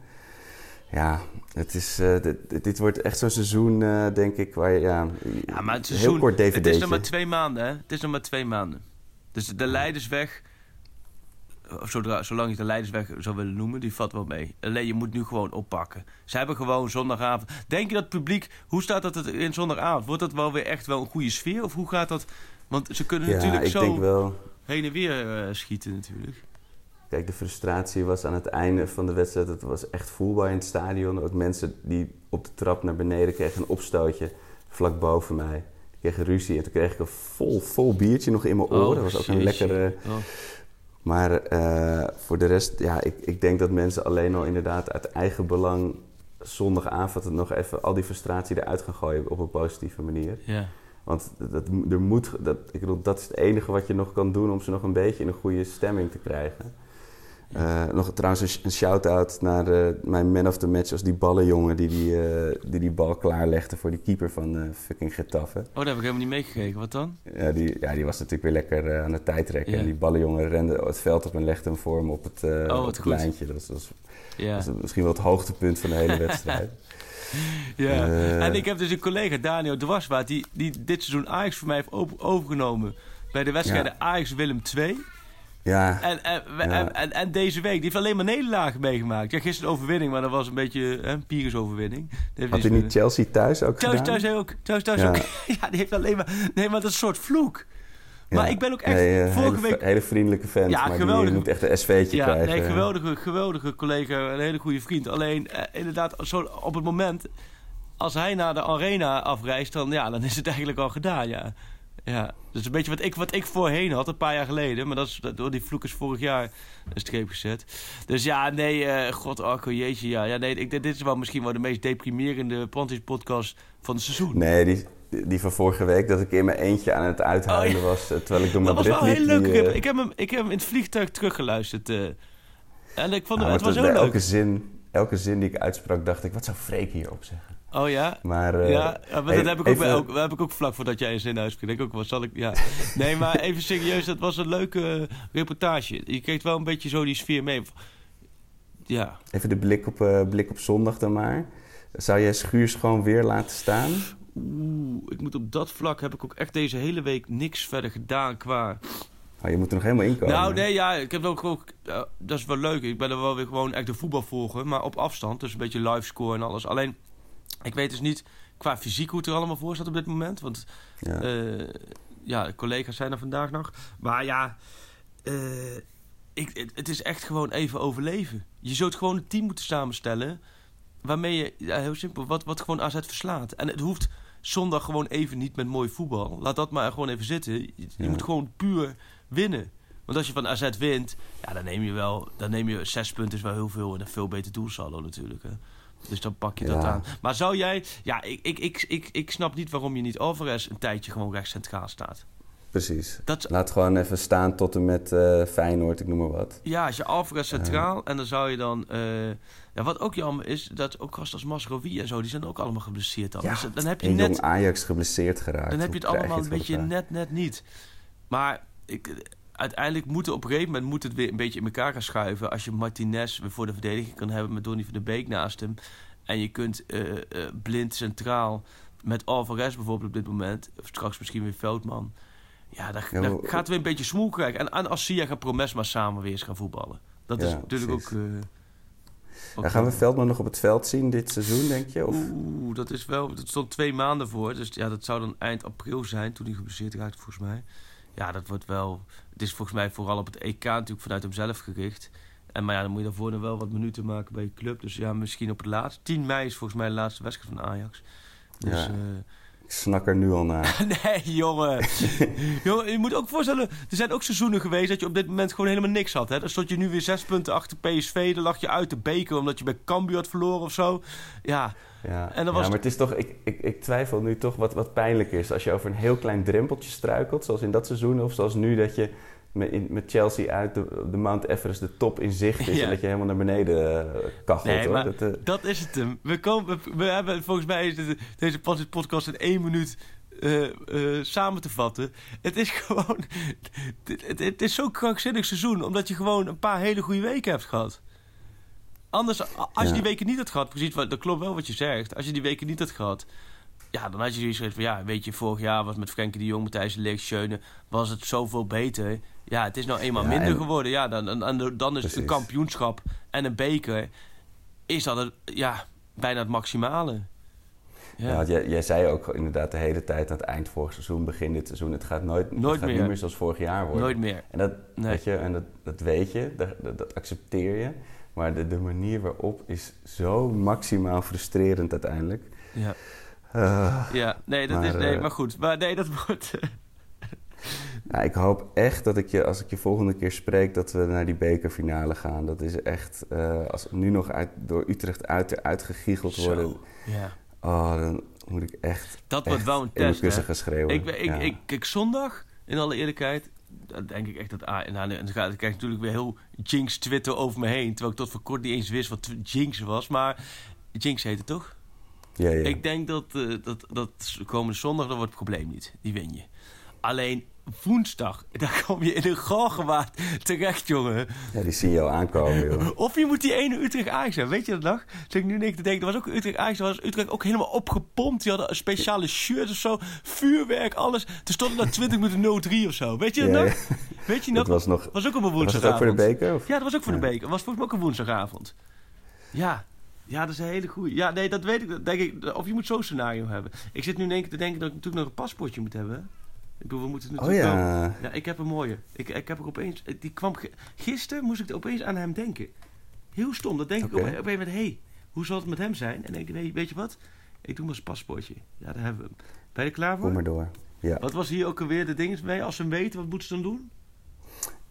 S6: Ja, het is, eh, dit, dit wordt echt zo'n seizoen, eh, denk ik, waar je ja,
S7: Ja, maar het
S6: heel
S7: seizoen,
S6: kort
S7: het is nog maar twee maanden, hè? Het is nog maar twee maanden. Dus de leidersweg, of zodra, zolang je de leidersweg zou willen noemen, die valt wel mee. Alleen je moet nu gewoon oppakken. Ze hebben gewoon zondagavond. Denk je dat het publiek, hoe staat dat het in zondagavond? Wordt dat wel weer echt wel een goede sfeer? Of hoe gaat dat? Want ze kunnen
S6: Ja,
S7: natuurlijk
S6: ik
S7: zo
S6: denk wel.
S7: heen en weer eh, schieten natuurlijk.
S6: Kijk, de frustratie was aan het einde van de wedstrijd. Het was echt voelbaar in het stadion. Ook mensen die op de trap naar beneden kregen een opstootje vlak boven mij. Die kregen ruzie en toen kreeg ik een vol, vol biertje nog in mijn oren.
S7: Oh,
S6: dat was ook een lekkere...
S7: Oh.
S6: Maar eh, voor de rest, ja, ik, ik denk dat mensen alleen al inderdaad uit eigen belang zondagavond nog even al die frustratie eruit gaan gooien op een positieve manier.
S7: Ja.
S6: Want dat, er moet, dat, ik bedoel, dat is het enige wat je nog kan doen om ze nog een beetje in een goede stemming te krijgen. Eh, nog trouwens een, sh- een shout-out naar eh, mijn man of the match als die ballenjongen die die, eh, die die bal klaarlegde voor die keeper van fucking Getafe.
S7: Oh, daar heb ik helemaal niet meegekeken. Wat dan?
S6: Ja, die, ja, die was natuurlijk weer lekker aan het tijdrekken.
S7: Ja.
S6: En die ballenjongen rende het veld op en legde hem voor hem op het, op het lijntje. Dat was, dat was-
S7: Ja.
S6: dat was misschien wel het hoogtepunt van de hele wedstrijd.
S7: Ja, en ik heb dus een collega, Daniel Dwarswaard, die, die dit seizoen Ajax voor mij heeft over- overgenomen. Bij de wedstrijden Ajax-Willem 2.
S6: Ja,
S7: En, en,
S6: Ja.
S7: en, deze week, die heeft alleen maar nederlagen meegemaakt. Ja, gisteren overwinning, maar dat was een beetje hè, een heeft
S6: had hij niet Chelsea thuis ook
S7: Thuis,
S6: gedaan?
S7: thuis ook. Thuis, thuis
S6: Ja.
S7: ook. Ja, die heeft alleen maar... Nee, maar dat is een soort vloek.
S6: Ja.
S7: Maar ik ben ook echt...
S6: Nee, eh,
S7: vorige
S6: hele,
S7: week...
S6: hele vriendelijke vent,
S7: Ja,
S6: maar
S7: geweldig.
S6: die moet echt een SV'tje
S7: Ja,
S6: krijgen.
S7: nee, geweldige, geweldige collega, een hele goede vriend. Alleen, eh, inderdaad, zo, op het moment... Als hij naar de arena afreist, dan, ja, dan is het eigenlijk al gedaan, ja. Ja, dat is een beetje wat ik, wat ik voorheen had, een paar jaar geleden. Maar dat is, dat, door die vloek is vorig jaar een streep gezet. Dus ja, nee, eh, god, Arco, jeetje, ja. ja nee, ik, dit is wel misschien wel de meest deprimerende Panties podcast van het seizoen.
S6: Nee, die, die van vorige week dat ik in mijn eentje aan het uithuilen
S7: Oh, ja.
S6: was... eh, terwijl ik door
S7: Dat was wel heel
S6: liep.
S7: leuk.
S6: die,
S7: Ik heb,
S6: eh,
S7: ik, heb hem, ik heb hem in het vliegtuig teruggeluisterd. en ik vond
S6: nou,
S7: het, het was heel leuk.
S6: Elke zin, elke zin die ik uitsprak, dacht ik... Wat zou Freek hierop zeggen?
S7: Oh ja?
S6: Maar, eh,
S7: ja, maar dat heb ik, ook, bij, ook, dat heb ik ook vlak voordat jij een zin uitspreekt. Denk ik ook, wat zal ik... Ja. Nee, maar even serieus, dat was een leuke eh, reportage. Je kreeg wel een beetje zo die sfeer mee. Ja.
S6: Even de blik op, eh, blik op zondag dan maar. Zou jij Schuurs gewoon weer laten staan?
S7: Oeh, ik moet op dat vlak heb ik ook echt deze hele week niks verder gedaan qua...
S6: Oh, je moet er nog helemaal in komen.
S7: Nou, nee, ja, ik heb ook, ook dat is wel leuk. Ik ben er wel weer gewoon echt de voetbal volgen, maar op afstand. Dus een beetje live score en alles. Alleen, ik weet dus niet qua fysiek hoe het er allemaal voor staat op dit moment. Want
S6: Ja.
S7: eh, ja, collega's zijn er vandaag nog. Maar ja, eh, ik, het, het is echt gewoon even overleven. Je zult gewoon een team moeten samenstellen waarmee je, ja, heel simpel, wat, wat gewoon AZ verslaat. En het hoeft zondag gewoon even niet met mooi voetbal. Laat dat maar gewoon even zitten. Je, je
S6: Ja.
S7: moet gewoon puur winnen. Want als je van AZ wint, ja, dan neem je wel, dan neem je zes punten is wel heel veel en een veel beter doelsaldo natuurlijk. Hè. Dus dan pak je dat aan. Maar zou jij, ja, ik, ik, ik, ik, ik snap niet waarom je niet Alvarez een tijdje gewoon rechts centraal staat.
S6: Precies.
S7: Dat,
S6: Laat gewoon even staan tot en met eh, Feyenoord, ik noem maar wat.
S7: ja, als je Alvarez centraal en dan zou je dan... eh, ja, wat ook jammer is, dat ook gasten als Masrowi en zo, die zijn ook allemaal geblesseerd dan.
S6: Ja,
S7: Dus dan heb je
S6: En
S7: net...
S6: jong Ajax geblesseerd geraakt.
S7: Dan heb je het allemaal een
S6: het
S7: beetje net, net niet. Maar ik, uiteindelijk moet het op een gegeven moment moet het weer een beetje in elkaar gaan schuiven. Als je Martinez weer voor de verdediging kan hebben met Donny van der Beek naast hem. En je kunt eh, eh, blind centraal met Alvarez bijvoorbeeld op dit moment. Of straks misschien weer Veldman. Ja,
S6: maar-
S7: gaat het weer een beetje smoel krijgen. En, en als Sia gaat Promesma samen weer eens gaan voetballen. Dat is natuurlijk ook... ook
S6: Ja, gaan we Veldman nog op het veld zien dit seizoen, denk je? Of?
S7: Oeh, dat is wel. Dat stond twee maanden voor. Dus ja, dat zou dan eind april zijn toen hij geblesseerd raakte, volgens mij. Ja, dat wordt wel. Het is volgens mij vooral op het EK natuurlijk vanuit hemzelf gericht. En maar ja, dan moet je daarvoor nog wel wat minuten maken bij je club. Dus ja, misschien op het laatste. 10 mei is volgens mij de laatste wedstrijd van Ajax. Dus,
S6: Ja.
S7: eh,
S6: snak er nu al naar.
S7: nee, jongen. jongen. Je moet ook voorstellen, er zijn ook seizoenen geweest dat je op dit moment gewoon helemaal niks had. Hè? Dan stond je nu weer zes punten achter PSV. Dan lag je uit de beker omdat je bij Cambuur had verloren of zo. Ja,
S6: Ja,
S7: En
S6: ja maar het is toch, ik, ik, ik twijfel nu toch wat, wat pijnlijk is. Als je over een heel klein drempeltje struikelt, zoals in dat seizoen, of zoals nu dat je met, Chelsea uit de, de Mount Everest de top in zicht is
S7: Ja.
S6: en dat je helemaal naar beneden eh, kachelt.
S7: Nee,
S6: hoor.
S7: maar
S6: Dat, eh,
S7: dat is het hem. We, komen, we, we hebben volgens mij is dit- deze podcast in één minuut eh, eh, samen te vatten. Het is gewoon... Het, het, het is zo'n krankzinnig seizoen, omdat je gewoon een paar hele goede weken hebt gehad. Anders, als je
S6: Ja.
S7: die weken niet had gehad, precies, dat klopt wel wat je zegt. Als je die weken niet had gehad, ja, dan had je zoiets van, ja, weet je, vorig jaar was met Frenkie de Jong, Matthijs de Ligt, Schöne, was het zoveel beter. Ja, het is nou eenmaal
S6: Ja,
S7: minder
S6: en-
S7: geworden. Ja, dan, dan, dan- dan is het een kampioenschap en een beker is dat het, ja, bijna het maximale. Ja.
S6: Ja, jij, jij zei ook inderdaad de hele tijd aan het eind vorig seizoen, begin dit seizoen, het gaat nooit,
S7: Nooit
S6: het gaat
S7: meer.
S6: niet meer zoals vorig jaar worden.
S7: Nooit meer.
S6: En dat,
S7: Nee.
S6: weet je, en dat, dat weet je, dat, dat accepteer je. Maar de, de manier waarop is zo maximaal frustrerend uiteindelijk.
S7: Ja.
S6: Eh,
S7: Ja, nee, dat
S6: Maar,
S7: is, nee,
S6: eh,
S7: maar goed. Maar nee, dat wordt...
S6: nou, ik hoop echt dat ik je, als ik je volgende keer spreek, dat we naar die bekerfinale gaan. Dat is echt, eh, als we nu nog uit, door Utrecht uit, uitgegiegeld worden,
S7: ja.
S6: oh, dan moet ik echt,
S7: Dat wordt wel een test,
S6: kussen gaan schreeuwen.
S7: Ik, ik,
S6: Ja.
S7: ik, kijk, zondag, in alle eerlijkheid, dan denk ik echt dat... Ah, nou, dan ga- dan krijg ik natuurlijk weer heel Jinx Twitter over me heen. Terwijl ik tot voor kort niet eens wist wat Jinx was. Maar Jinx heet het toch?
S6: Ja, ja.
S7: Ik denk dat, eh, dat, dat komende zondag, dat wordt het probleem niet. Die win je. Alleen woensdag, daar kom je in een galgenwaard terecht, jongen.
S6: ja, die zie je al aankomen, joh.
S7: Of je moet die ene Utrecht Ajax hebben. Weet je dat nog? Zit ik nu niks te denken. Er was ook Utrecht Ajax. was Utrecht ook helemaal opgepompt. Die hadden een speciale shirt of zo. Vuurwerk, alles. Toen stond er na 20 minuten 0-3 of zo. Weet je dat
S6: Ja,
S7: nog? Weet je nog?
S6: Dat was nog...
S7: was ook op een
S6: Was het
S7: woensdagavond.
S6: ook voor de beker? Of?
S7: Ja, dat was ook voor de beker. Was volgens mij ook een woensdagavond. Ja. Ja, dat is een hele goeie. Ja, nee, dat weet ik. Denk ik. Of je moet zo'n scenario hebben. Ik zit nu in één keer te denken dat ik natuurlijk nog een paspoortje moet hebben. Ik bedoel, we moeten
S6: Oh
S7: natuurlijk wel-
S6: ja.
S7: ja, ik heb een mooie. Ik, ik heb er opeens... Die kwam... Gisteren moest ik er opeens aan hem denken. Heel stom. Dat denk ik op, op een gegeven moment... Hé, hey, hoe zal het met hem zijn? En denk ik, nee, weet je wat? Ik doe maar zijn paspoortje. Ja, daar hebben we hem. Ben je er klaar voor?
S6: Kom maar door. Ja.
S7: Wat was hier ook alweer de ding mee? Als ze hem weten, wat moeten ze dan doen?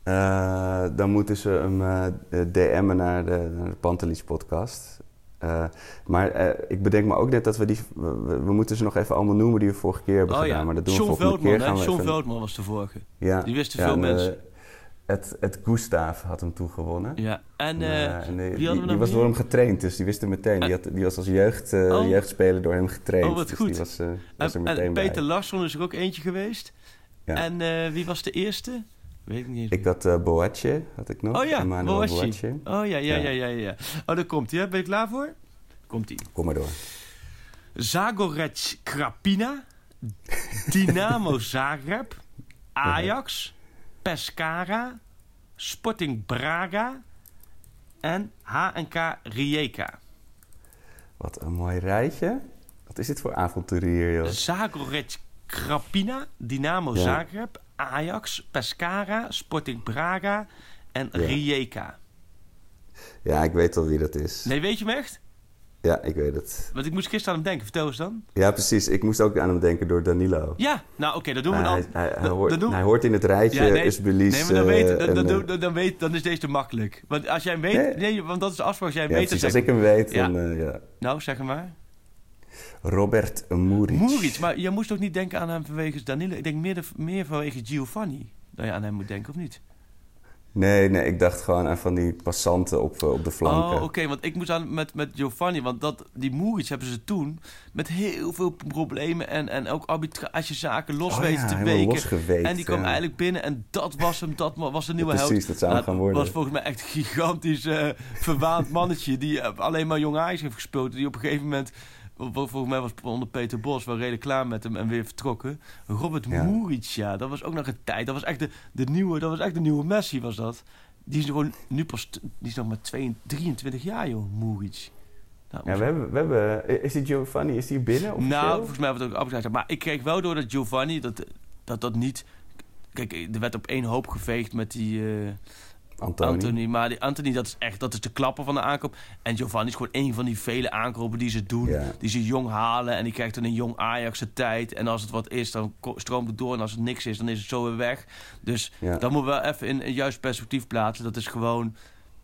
S6: Eh, dan moeten ze hem eh, DM'en naar de, naar de Pantelis podcast. Eh, maar eh, ik bedenk me ook net dat we die... We, moeten ze nog even allemaal noemen die we vorige keer hebben
S7: oh
S6: gedaan.
S7: ja,
S6: Maar dat doen
S7: John
S6: we volgende
S7: Veldman,
S6: keer.
S7: hè?
S6: Gaan we
S7: John
S6: even-
S7: Veldman was de vorige.
S6: Ja,
S7: Die wisten
S6: ja,
S7: veel
S6: en, eh,
S7: mensen.
S6: Het, het Gustav had hem toegewonnen.
S7: Ja, en...
S6: En die, die, was door hem getraind, dus die wist hem meteen. Die, had, die was als jeugd,
S7: Oh.
S6: jeugdspeler door hem getraind.
S7: Oh, wat
S6: dus
S7: goed.
S6: Die was, er
S7: en,
S6: meteen
S7: en
S6: bij.
S7: Peter Larsson is er ook eentje geweest.
S6: Ja.
S7: En wie was de eerste? Weet ik niet.
S6: Ik had uh, Boatje, had ik nog.
S7: Oh ja.
S6: Boatje.
S7: Oh ja, ja,
S6: Ja.
S7: ja, ja, ja. Oh, daar komt hij. Ben je klaar voor? Komt hij.
S6: Kom maar door.
S7: Zagorec Krapina, Dynamo Zagreb, Ajax, Pescara, Sporting Braga en HNK Rijeka.
S6: Wat een mooi rijtje. Wat is dit voor avonturier, joh?
S7: Zagorec Krapina, Dynamo
S6: Ja.
S7: Zagreb, Ajax, Pescara, Sporting Braga en
S6: Ja.
S7: Rijeka.
S6: Ja, ik weet al wie dat is.
S7: Nee, weet je hem echt?
S6: Ja, ik weet het.
S7: Want ik moest gisteren aan hem denken. Vertel eens dan.
S6: Ja, precies. Ik moest ook aan hem denken door Danilo.
S7: Ja, nou oké, dat doen we
S6: Maar
S7: dan.
S6: hij, hij, hij
S7: Dan-
S6: hoort,
S7: dan doen-
S6: hij hoort in het rijtje
S7: Ja, nee,
S6: Usbelis.
S7: Nee, maar dan, weet,
S6: eh,
S7: dan,
S6: en,
S7: dan,
S6: eh,
S7: dan, dan, weet, dan is deze te makkelijk. Want als jij hem weet...
S6: Nee.
S7: Nee, want dat is de afspraak. Als jij hem
S6: ja,
S7: weet, dan
S6: precies.
S7: zeg
S6: Als ik hem weet,
S7: Ja.
S6: dan... eh, ja.
S7: Nou, zeg hem maar.
S6: Robert Muric.
S7: Moeric. Maar je moest ook niet denken aan hem vanwege Danilo. Ik denk meer, de- meer vanwege Giovanni. Dat je aan hem moet denken, of niet?
S6: Nee, nee, ik dacht gewoon aan van die passanten op, eh, op de flanken.
S7: Oh, oké. want ik moest aan met, met Giovanni. Want dat, die Moeric hebben ze toen met heel veel problemen... en, en ook arbitragezaken los
S6: Oh
S7: weten
S6: ja,
S7: te weken. En die kwam
S6: ja.
S7: eigenlijk binnen en dat was hem. Dat was de nieuwe
S6: Ja,
S7: held.
S6: precies, dat zou hem
S7: Nou,
S6: gaan worden.
S7: was volgens mij echt een gigantisch eh, verwaand mannetje... die eh, alleen maar jong Ajax heeft gespeeld. Die op een gegeven moment... vol- Volgens mij was onder Peter Bos wel redelijk klaar met hem en weer vertrokken. Robert
S6: Ja.
S7: Dat was ook nog een tijd. Dat was echt de, de nieuwe, dat was echt de nieuwe Messi, was dat. Die is gewoon nu pas, die is nog maar 22, 23 jaar, joh, Muric. Nou,
S6: Ja, we hebben, we hebben... Is die Giovanni, is die binnen
S7: nou, volgens mij wordt het ook afgezegd. Maar ik kreeg wel door dat Giovanni, dat dat, dat niet... Kijk, er werd op één hoop geveegd met die... eh,
S6: Antoni.
S7: Anthony. Maar die Anthony, dat is echt dat is de klapper van de aankoop. En Giovanni is gewoon een van die vele aankopen die ze doen.
S6: Ja.
S7: Die ze jong halen. En die krijgt dan een jong Ajax de tijd. En als het wat is, dan stroomt het door. En als het niks is, dan is het zo weer weg. Dus
S6: Ja.
S7: dat moeten we wel even in een juist perspectief plaatsen. Dat is gewoon...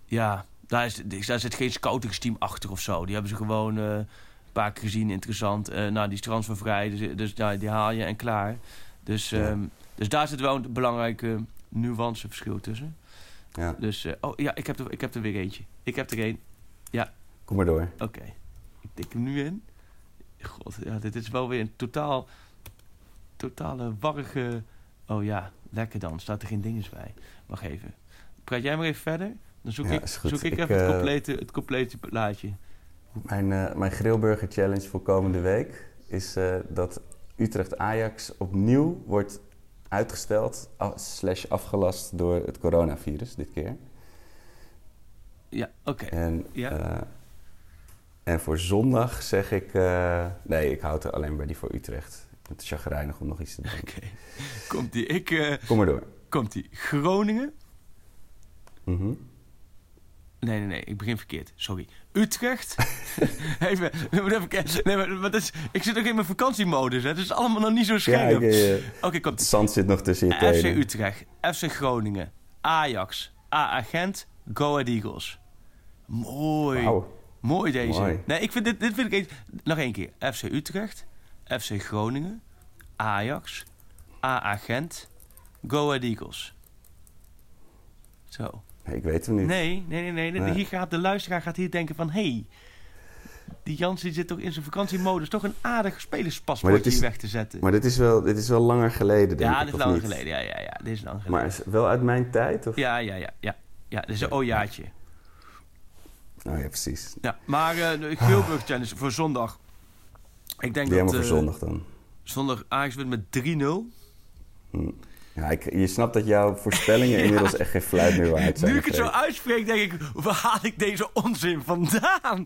S7: Ja, daar, is, daar zit geen scoutingsteam achter of zo. Die hebben ze gewoon eh, een paar keer gezien. Interessant. Eh, nou, die is transfervrij. Dus, dus ja, die haal je en klaar. Dus,
S6: Ja.
S7: ehm, dus daar zit wel een belangrijke nuanceverschil tussen.
S6: Ja,
S7: Dus, eh, oh ja, ik heb, er, ik heb er weer eentje. Ik heb er één.
S6: kom maar door.
S7: Oké. Ik tik hem nu in. God, ja, dit is wel weer een totaal... Totale warrige... Oh ja, lekker dan. Staat er geen dinges bij. Wacht even. Praat jij maar even verder. Dan zoek
S6: Ja,
S7: ik, zoek ik,
S6: Ik,
S7: even het,
S6: eh,
S7: complete, het complete plaatje.
S6: Mijn, eh, mijn grillburger challenge voor komende week is dat Utrecht Ajax opnieuw wordt uitgesteld slash afgelast door het coronavirus dit keer.
S7: Ja, oké.
S6: En
S7: Ja.
S6: eh, En voor zondag zeg ik... eh, nee, ik houd er alleen bij die voor Utrecht. Het is chagrijnig om nog iets te doen.
S7: Oké. Komt die. Ik. eh,
S6: Kom maar door.
S7: komt die. Groningen.
S6: Mhm.
S7: Nee, nee, nee. Ik begin verkeerd. Sorry. Utrecht. even. even. Nee, maar, maar dat is, ik zit ook in mijn vakantiemodus. Hè. Het is allemaal nog niet zo
S6: Ja,
S7: scherp. Oké, komt
S6: zand zit nog tussen je
S7: FC. Utrecht, FC Groningen, Ajax, AA Gent, Go Ahead Eagles. Mooi. Mooi deze.
S6: Mooi.
S7: Nee, ik vind dit, dit vind ik eens... Nog één keer. FC Utrecht, FC Groningen, Ajax, AA Gent, Go Ahead Eagles. Zo.
S6: Ik weet hem niet.
S7: Nee, nee, nee, nee.
S6: Nee.
S7: Hier gaat de luisteraar gaat hier denken van... Hé, hey, die Jans die zit toch in zijn vakantiemodus... toch een aardig
S6: dit is-
S7: weg te zetten.
S6: Maar dit is wel, dit is wel langer geleden, denk
S7: ja,
S6: ik,
S7: dit is
S6: of
S7: lang
S6: niet?
S7: geleden. Ja, ja, ja. Dit is lang geleden.
S6: Maar is wel uit mijn tijd? Of?
S7: Ja, ja, ja, ja. Ja, dit is een ojaatje.
S6: Oh ja, precies.
S7: Ja, maar eh de Geelburg Challenge voor zondag. Ik denk
S6: Doe
S7: dat
S6: maar voor
S7: eh,
S6: zondag dan.
S7: zondag Ajax wint met 3-0.
S6: Ja, ik, je snapt dat jouw voorspellingen
S7: Ja.
S6: inmiddels echt geen fluit meer waard zijn.
S7: Nu ik het zo uitspreek, denk ik, waar haal ik deze onzin vandaan?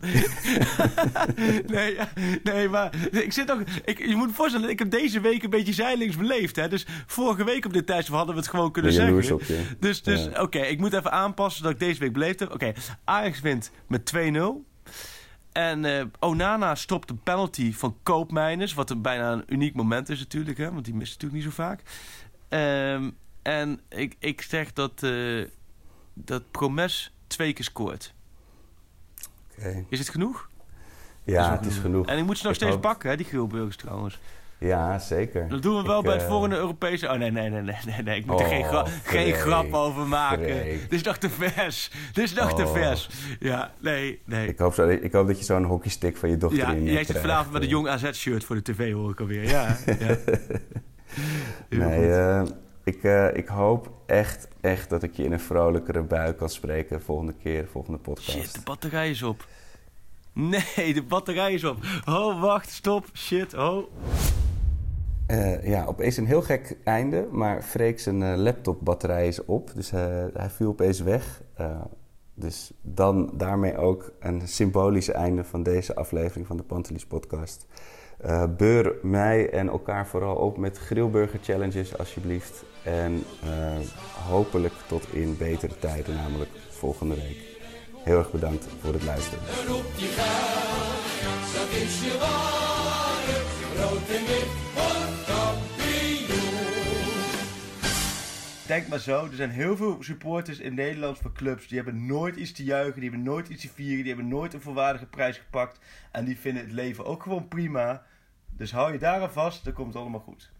S7: nee, ja, nee, maar ik zit ook... Ik, je moet je voorstellen, ik heb deze week een beetje zijlings beleefd. Hè? Dus vorige week op dit tijdstip hadden we het gewoon kunnen zeggen.
S6: op?
S7: Dus, dus
S6: Ja.
S7: oké, ik moet even aanpassen dat ik deze week beleefd heb. Oké, Ajax wint met 2-0. En eh, Onana stopt een penalty van Koopmeiners. Wat een bijna een uniek moment is natuurlijk. Hè, want die mist natuurlijk niet zo vaak. Ehm, en ik, ik zeg dat, eh, dat Promes twee keer scoort.
S6: Oké.
S7: Is het genoeg?
S6: Ja, het is genoeg.
S7: En ik moet ze nog
S6: Ik
S7: steeds
S6: hoop-
S7: pakken, hè, die Grilburgers trouwens.
S6: Ja, zeker.
S7: Dat doen we wel
S6: Ik,
S7: bij het
S6: eh,
S7: volgende Europese... Oh, nee, nee, nee, nee, nee, nee. Ik moet er
S6: Oh,
S7: geen, gra- geen grap over maken. Dit is nog te vers. Dit is nog te
S6: Oh.
S7: vers. Ja, nee, nee.
S6: Ik hoop, zo, ik hoop dat je zo'n hockeystick van je dochter
S7: Ja,
S6: in
S7: jij zit vanavond met een jong AZ-shirt voor de tv, hoor ik alweer. Ja, ja.
S6: Nee, eh, ik, eh, ik hoop echt, echt dat ik je in een vrolijkere bui kan spreken volgende keer, volgende podcast.
S7: Shit, de batterij is op. Nee, de batterij is op. Oh, wacht, stop. Shit, oh.
S6: Ja, opeens een heel gek einde, maar Freek zijn laptopbatterij is op. Dus hij viel opeens weg. Dus dan daarmee ook een symbolisch einde van deze aflevering van de Pantelis podcast. Eh, beur mij en elkaar vooral op met grillburger challenges alsjeblieft. En eh, hopelijk tot in betere tijden, namelijk volgende week. Heel erg bedankt voor het luisteren.
S7: Denk maar zo, er zijn heel veel supporters in Nederland voor clubs. Die hebben nooit iets te juichen, die hebben nooit iets te vieren. Die hebben nooit een volwaardige prijs gepakt. En die vinden het leven ook gewoon prima. Dus hou je daar aan vast, dan komt allemaal goed.